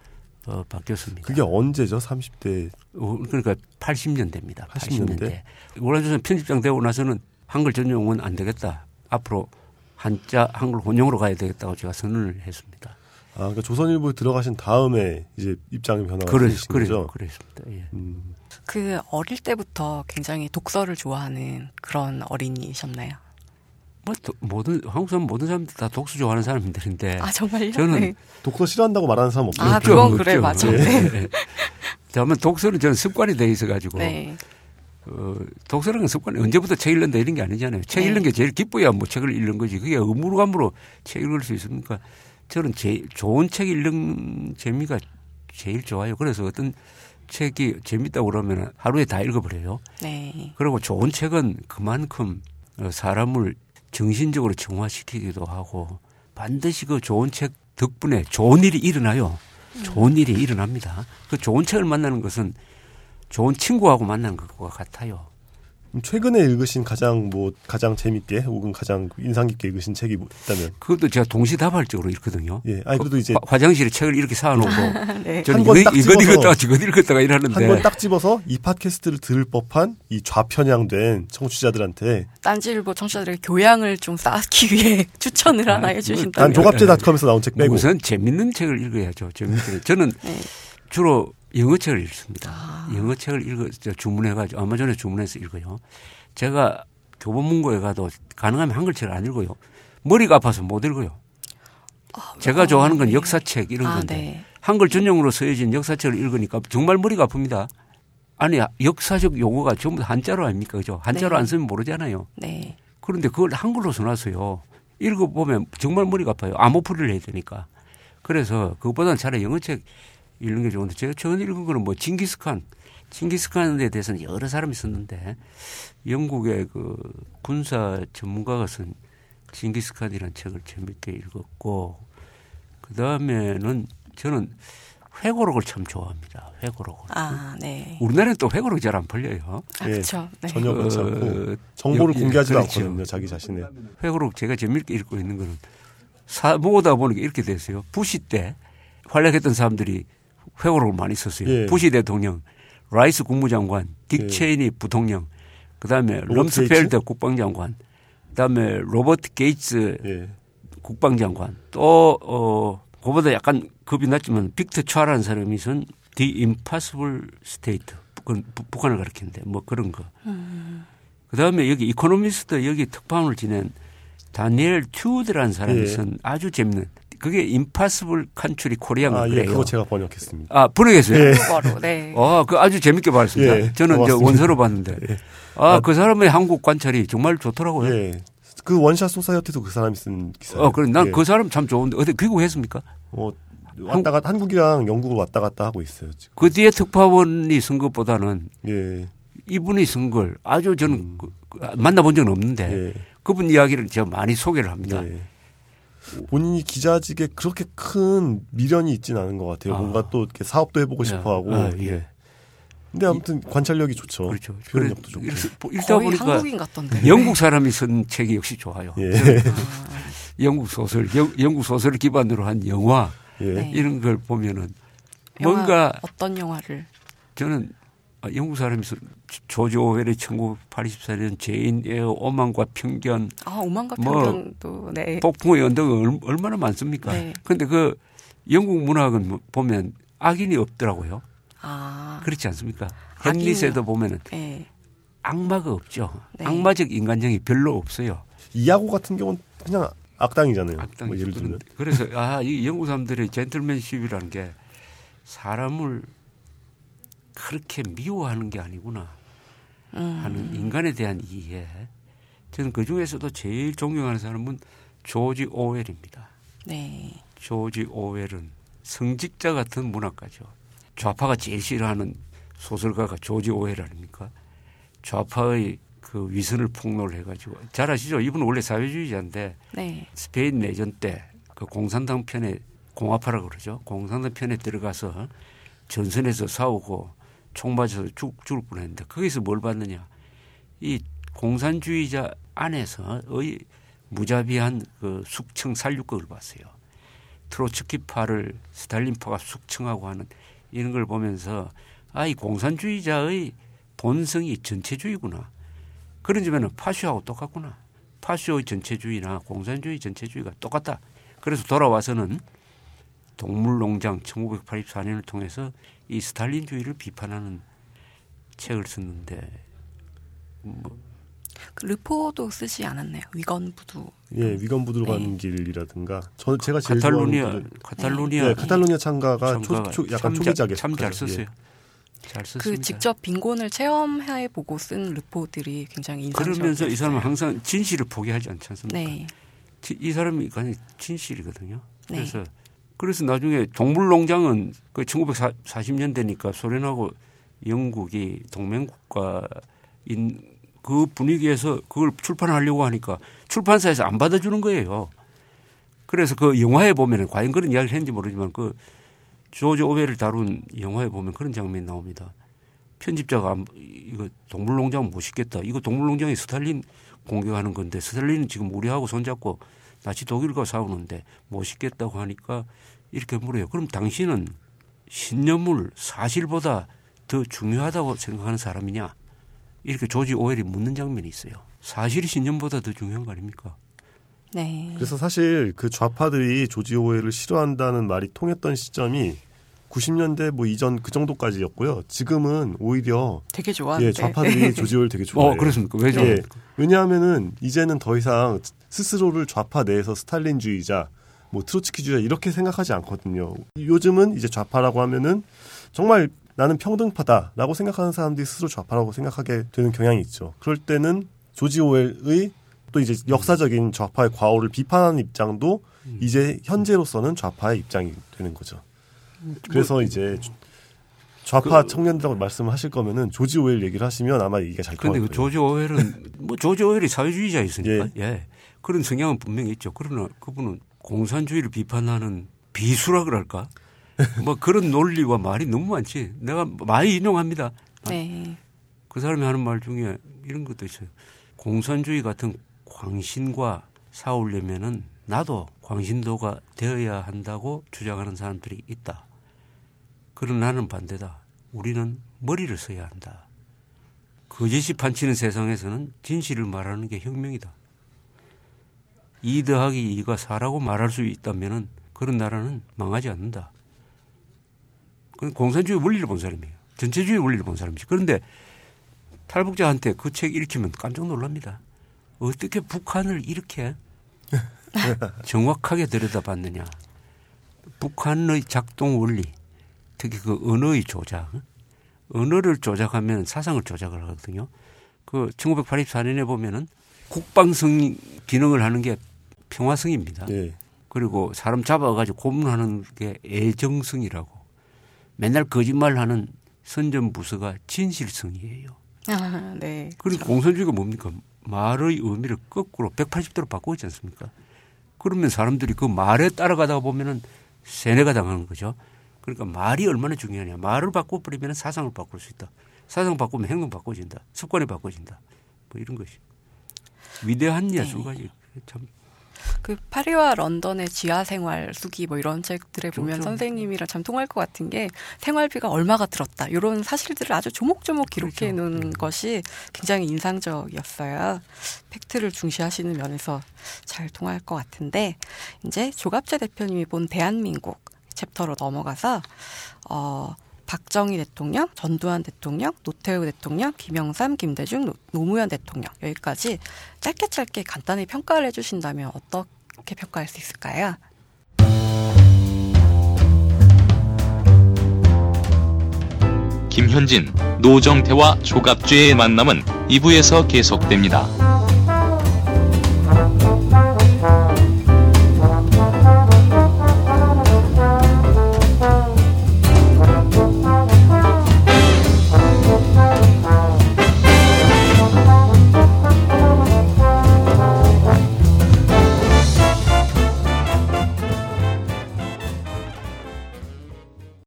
어, 바뀌었습니다. 그게 언제죠? 30대 어, 그러니까 80년대입니다. 80 년대? 80년대. 월남조선 편집장 되고 나서는 한글 전용은 안 되겠다. 앞으로 한자 한글 혼용으로 가야 되겠다고 제가 선언을 했습니다. 아, 그러니까 조선일보에 들어가신 다음에 이제 입장이 변화가 생기신 그래, 거죠? 그랬습니다. 예. 음, 그 어릴 때부터 굉장히 독서를 좋아하는 그런 어린이셨나요? 뭐 도- 모든 한국 사람 모든 사람들 다 독서 좋아하는 사람들인데 아 정말요? 저는 네. 독서 싫어한다고 말하는 사람 없어요. 아, 그건 그래. 맞아. 예. 네. <laughs> 다만 독서는 저는 습관이 돼 있어가지고 네. 어, 독서라는 건 습관이 언제부터 책 읽는다 이런 게 아니잖아요. 책 네. 읽는 게 제일 기뻐야 뭐 책을 읽는 거지. 그게 의무감으로 책 읽을 수 있습니까? 저는 제일 좋은 책 읽는 재미가 제일 좋아요. 그래서 어떤 책이 재밌다고 그러면 하루에 다 읽어버려요. 네. 그리고 좋은 책은 그만큼 어, 사람을 정신적으로 정화시키기도 하고 반드시 그 좋은 책 덕분에 좋은 일이 일어나요. 좋은 일이 일어납니다. 그 좋은 책을 만나는 것은 좋은 친구하고 만나는 것과 같아요. 음, 최근에 읽으신 가장 뭐 가장 재밌게 혹은 가장 인상 깊게 읽으신 책이 뭐 있다면 그것도 제가 동시다발적으로 읽거든요. 예, 아니 그래도 이제 화- 화장실에 책을 이렇게 쌓아놓고 네. 저는 한권 이거, 딱 이거 집어서 읽었다가 저거 읽었다가 이러는데 한권딱 집어서 이 팟캐스트를 들을 법한 이 좌편향된 청취자들한테 딴지일보 청취자들에게 교양을 좀 쌓기 위해 <laughs> 추천을 하나 아, 해주신다면. 난 조갑제닷컴에서 나온 책 빼고 우선 재밌는 책을 읽어야죠. 재밌는 책. 저는 네. 주로 영어 책을 읽습니다. 아. 영어 책을 읽어 저 주문해가지고 아마존에 주문해서 읽어요. 제가 교보문고에 가도 가능하면 한글 책을 안 읽어요. 머리가 아파서 못 읽어요. 제가 좋아하는 건 네. 역사책 이런 아, 건데 네. 한글 전용으로 쓰여진 역사책을 읽으니까 정말 머리가 아픕니다. 아니 역사적 용어가 전부 다 한자로 아닙니까 그죠? 한자로 네. 안 쓰면 모르잖아요. 네. 그런데 그걸 한글로 써놨어요. 읽어보면 정말 머리가 아파요. 암호풀이를 해야 되니까. 그래서 그것보다는 차라리 영어책 읽는 게 좋은데 제가 최근에 읽은 거는 뭐 징기스칸. 징기스칸에 대해서는 여러 사람이 썼는데 영국의 그 군사 전문가가 쓴 징기스칸이라는 책을 재밌게 읽었고 그 다음에는 저는 회고록을 참 좋아합니다. 회고록을. 아, 네. 우리나라는 또 회고록이 잘안 팔려요. 아, 예, 그렇죠. 네. 전혀 그렇지 않고 어, 정보를 예, 공개하지도 그렇죠. 않거든요 자기 자신의 회고록 제가 재미있게 읽고 있는 거는 사, 모으다 보니까 이렇게 됐어요. 부시 때 활약했던 사람들이 회고록을 많이 썼어요. 예. 부시 대통령, 라이스 국무장관, 딕 예. 체이니 부통령, 그다음에 럼스펠드 게이츠? 국방장관, 그다음에 로버트 게이츠 예. 국방장관, 또 어, 그보다 약간 급이 낮지만 빅터 차라는 사람이 쓴 The Impossible State, 북한, 북- 북한을 가리키는데 뭐 그런 거. 그다음에 여기 이코노미스트 여기 특파원을 지낸 다니엘 튜드라는 사람이 예. 쓴 아주 재밌는 그게 Impossible Country Korea가 아, 예, 그래요. 그거 제가 번역했습니다. 아, 번역했어요? 예. 한국어로. 네. 아, 그 아주 재밌게 봤습니다. 예, 저는 고맙습니다. 원서로 봤는데. 예. 아, 그 사람의 한국 관찰이 정말 좋더라고요. 예. 그 원샷 소사이어티도 그 사람이 쓴 기사. 어, 그래. 난 예. 그 사람 참 좋은데 어디 귀국했습니까? 어, 왔다 갔다 한 국이랑 영국을 왔다 갔다 하고 있어요. 지금. 그 뒤에 특파원이 쓴 것보다는 예. 이분이 쓴 걸 아주 저는 그- 그- 만나본 적은 없는데 음. 예. 그분 이야기를 제가 많이 소개를 합니다. 예. 본인이 기자직에 그렇게 큰 미련이 있진 않은 것 같아요. 아. 뭔가 또 이렇게 사업도 해보고 싶어 하고. 아, 예. 근데 아무튼 관찰력이 좋죠. 그렇죠. 표현력도 좋고. 이렇게 읽다 거의 보니까 한국인 같던데. <laughs> 영국 사람이 쓴 책이 역시 좋아요. 예. <laughs> 영국 소설, 영, 영국 소설을 기반으로 한 영화 예. 네. 이런 걸 보면은 영화 뭔가 어떤 영화를? 저는 아, 영국 사람이 쓴 조지 오웰의 1984년 제인 에어 오만과 편견 아, 오만과 뭐, 편견도 네. 폭풍의 언덕은 얼- 얼마나 많습니까? 네. 그런데 그 영국 문학은 뭐 보면 악인이 없더라고요. 아, 그렇지 않습니까? 햄릿에도 보면은 네. 악마가 없죠. 네. 악마적 인간형이 별로 없어요. 이야고 같은 경우는 그냥 악당이잖아요. 악당이 뭐 예를 들면. 그래서 아, 이 영국 사람들의 젠틀맨십이라는 게 사람을 그렇게 미워하는 게 아니구나 음. 하는 인간에 대한 이해. 저는 그 중에서도 제일 존경하는 사람은 조지 오웰입니다. 네. 조지 오웰은 성직자 같은 문학가죠. 좌파가 제일 싫어하는 소설가가 조지 오웰 아닙니까? 좌파의 그 위선을 폭로를 해가지고 잘 아시죠? 이분은 원래 사회주의자인데 네. 스페인 내전 때 그 공산당 편에 공화파라고 그러죠. 공산당 편에 들어가서 전선에서 싸우고 총 맞아서 죽, 죽을 뻔했는데 거기서 뭘 봤느냐? 이 공산주의자 안에서의 무자비한 그 숙청 살육극을 봤어요. 트로츠키파를 스탈린파가 숙청하고 하는 이런 걸 보면서 아, 이 공산주의자의 본성이 전체주의구나. 그런 점에는 파쇼하고 똑같구나. 파쇼의 전체주의나 공산주의 전체주의가 똑같다. 그래서 돌아와서는 동물농장 1984년을 통해서 이 스탈린주의를 비판하는 책을 썼는데 뭐 그 르포도 쓰지 않았나요? 위건부두. 예, 위건부두로 네. 가는 길이라든가 저 제가 제일 카탈루니아 좋아하는 카탈루니아 예, 카탈루니아 창가가 참가가 초, 초, 약간 참 초기작에 잘- 참잘 속하죠. 썼어요. 예. 잘 썼습니다. 그 직접 빈곤을 체험해 보고 쓴 르포들이 굉장히 인상적이었어요. 그러면서 이 사람은 항상 진실을 포기하지 않지 않습니까? 네. 지- 이 사람이 굉장히 진실이거든요. 네. 그래서 그래서 나중에 동물농장은 그 1940년대니까 소련하고 영국이 동맹국가인 그 분위기에서 그걸 출판하려고 하니까 출판사에서 안 받아주는 거예요. 그래서 그 영화에 보면은 과연 그런 이야기를 했는지 모르지만 그 조지 오웰을 다룬 영화에 보면 그런 장면이 나옵니다. 편집자가 안- 이거 동물농장 못 짓겠다. 이거 동물농장이 스탈린 공격하는 건데 스탈린은 지금 우리하고 손잡고 나치 독일과 싸우는데 못 짓겠다고 하니까 이렇게 물어요. 그럼 당신은 신념을 사실보다 더 중요하다고 생각하는 사람이냐? 이렇게 조지 오웰이 묻는 장면이 있어요. 사실이 신념보다 더 중요한 거 아닙니까? 네. 그래서 사실 그 좌파들이 조지 오웰을 싫어한다는 말이 통했던 시점이 90년대 뭐 이전 그 정도까지였고요. 지금은 오히려 되게 좋아하는데. 예, 좌파들이 <laughs> 조지 오웰 되게 좋아해요. 어, 그렇습니까? 왜죠? 예. 왜냐하면은 이제는 더 이상 스스로를 좌파 내에서 스탈린주의자, 뭐 트로츠키주의자 이렇게 생각하지 않거든요. 요즘은 이제 좌파라고 하면은 정말 나는 평등파다라고 생각하는 사람들이 스스로 좌파라고 생각하게 되는 경향이 있죠. 그럴 때는 조지 오웰의 또 이제 역사적인 좌파의 과오를 비판하는 입장도 이제 현재로서는 좌파의 입장이 되는 거죠. 그래서 이제 좌파 청년들하고 말씀을 하실 거면은 조지 오웰 얘기를 하시면 아마 얘기가 잘 그런데 그. 조지 오웰은 뭐 조지 오웰이 사회주의자였으니까 <laughs> 예. 그런 성향은 분명히 있죠. 그러나 그분은 공산주의를 비판하는 비수라 그럴까? <laughs> 뭐 그런 논리와 말이 너무 많지. 내가 많이 인용합니다. 네. 그 사람이 하는 말 중에 이런 것도 있어요. 공산주의 같은 광신과 싸우려면은 나도 광신도가 되어야 한다고 주장하는 사람들이 있다. 그러나 나는 반대다. 우리는 머리를 써야 한다. 거짓이 판치는 세상에서는 진실을 말하는 게 혁명이다. 이 더하기 2가 4라고 말할 수 있다면은 그런 나라는 망하지 않는다. 그건 공산주의 원리를 본 사람이에요. 전체주의 원리를 본 사람이지. 그런데 탈북자한테 그 책 읽히면 깜짝 놀랍니다. 어떻게 북한을 이렇게 <laughs> 정확하게 들여다봤느냐. 북한의 작동 원리, 특히 그 언어의 조작, 언어를 조작하면 사상을 조작을 하거든요. 그 1984년에 보면은 국방성 기능을 하는 게 평화성입니다. 예. 그리고 사람 잡아가지고 고문하는 게 애정성이라고. 맨날 거짓말하는 선전부서가 진실성이에요. 아, 네. 그리고 공산주의가 뭡니까? 말의 의미를 거꾸로 180도로 바꾸고 있지 않습니까? 그러면 사람들이 그 말에 따라가다가 보면은 세뇌가 당하는 거죠. 그러니까 말이 얼마나 중요하냐. 말을 바꿔버리면 사상을 바꿀 수 있다. 사상 바꾸면 행동 바꿔진다. 습관이 바꿔진다. 뭐 이런 것이. 위대한 예술가지. 참. 그 파리와 런던의 지하 생활 수기 뭐 이런 책들에 보면 그렇죠. 선생님이랑 참 통할 것 같은 게 생활비가 얼마가 들었다 이런 사실들을 아주 조목조목 기록해 그렇죠. 놓은 음. 것이 굉장히 인상적이었어요. fact를 중시하시는 면에서 잘 통할 것 같은데 이제 조갑제 대표님이 본 대한민국 chapter로 넘어가서 어 박정희 대통령, 전두환 대통령, 노태우 대통령, 김영삼, 김대중, 노- 노무현 대통령 여기까지 짧게 짧게 간단히 평가를 해주신다면 어떻게 평가할 수 있을까요? 김현진, 노정태와 조갑주의 만남은 2부에서 계속됩니다.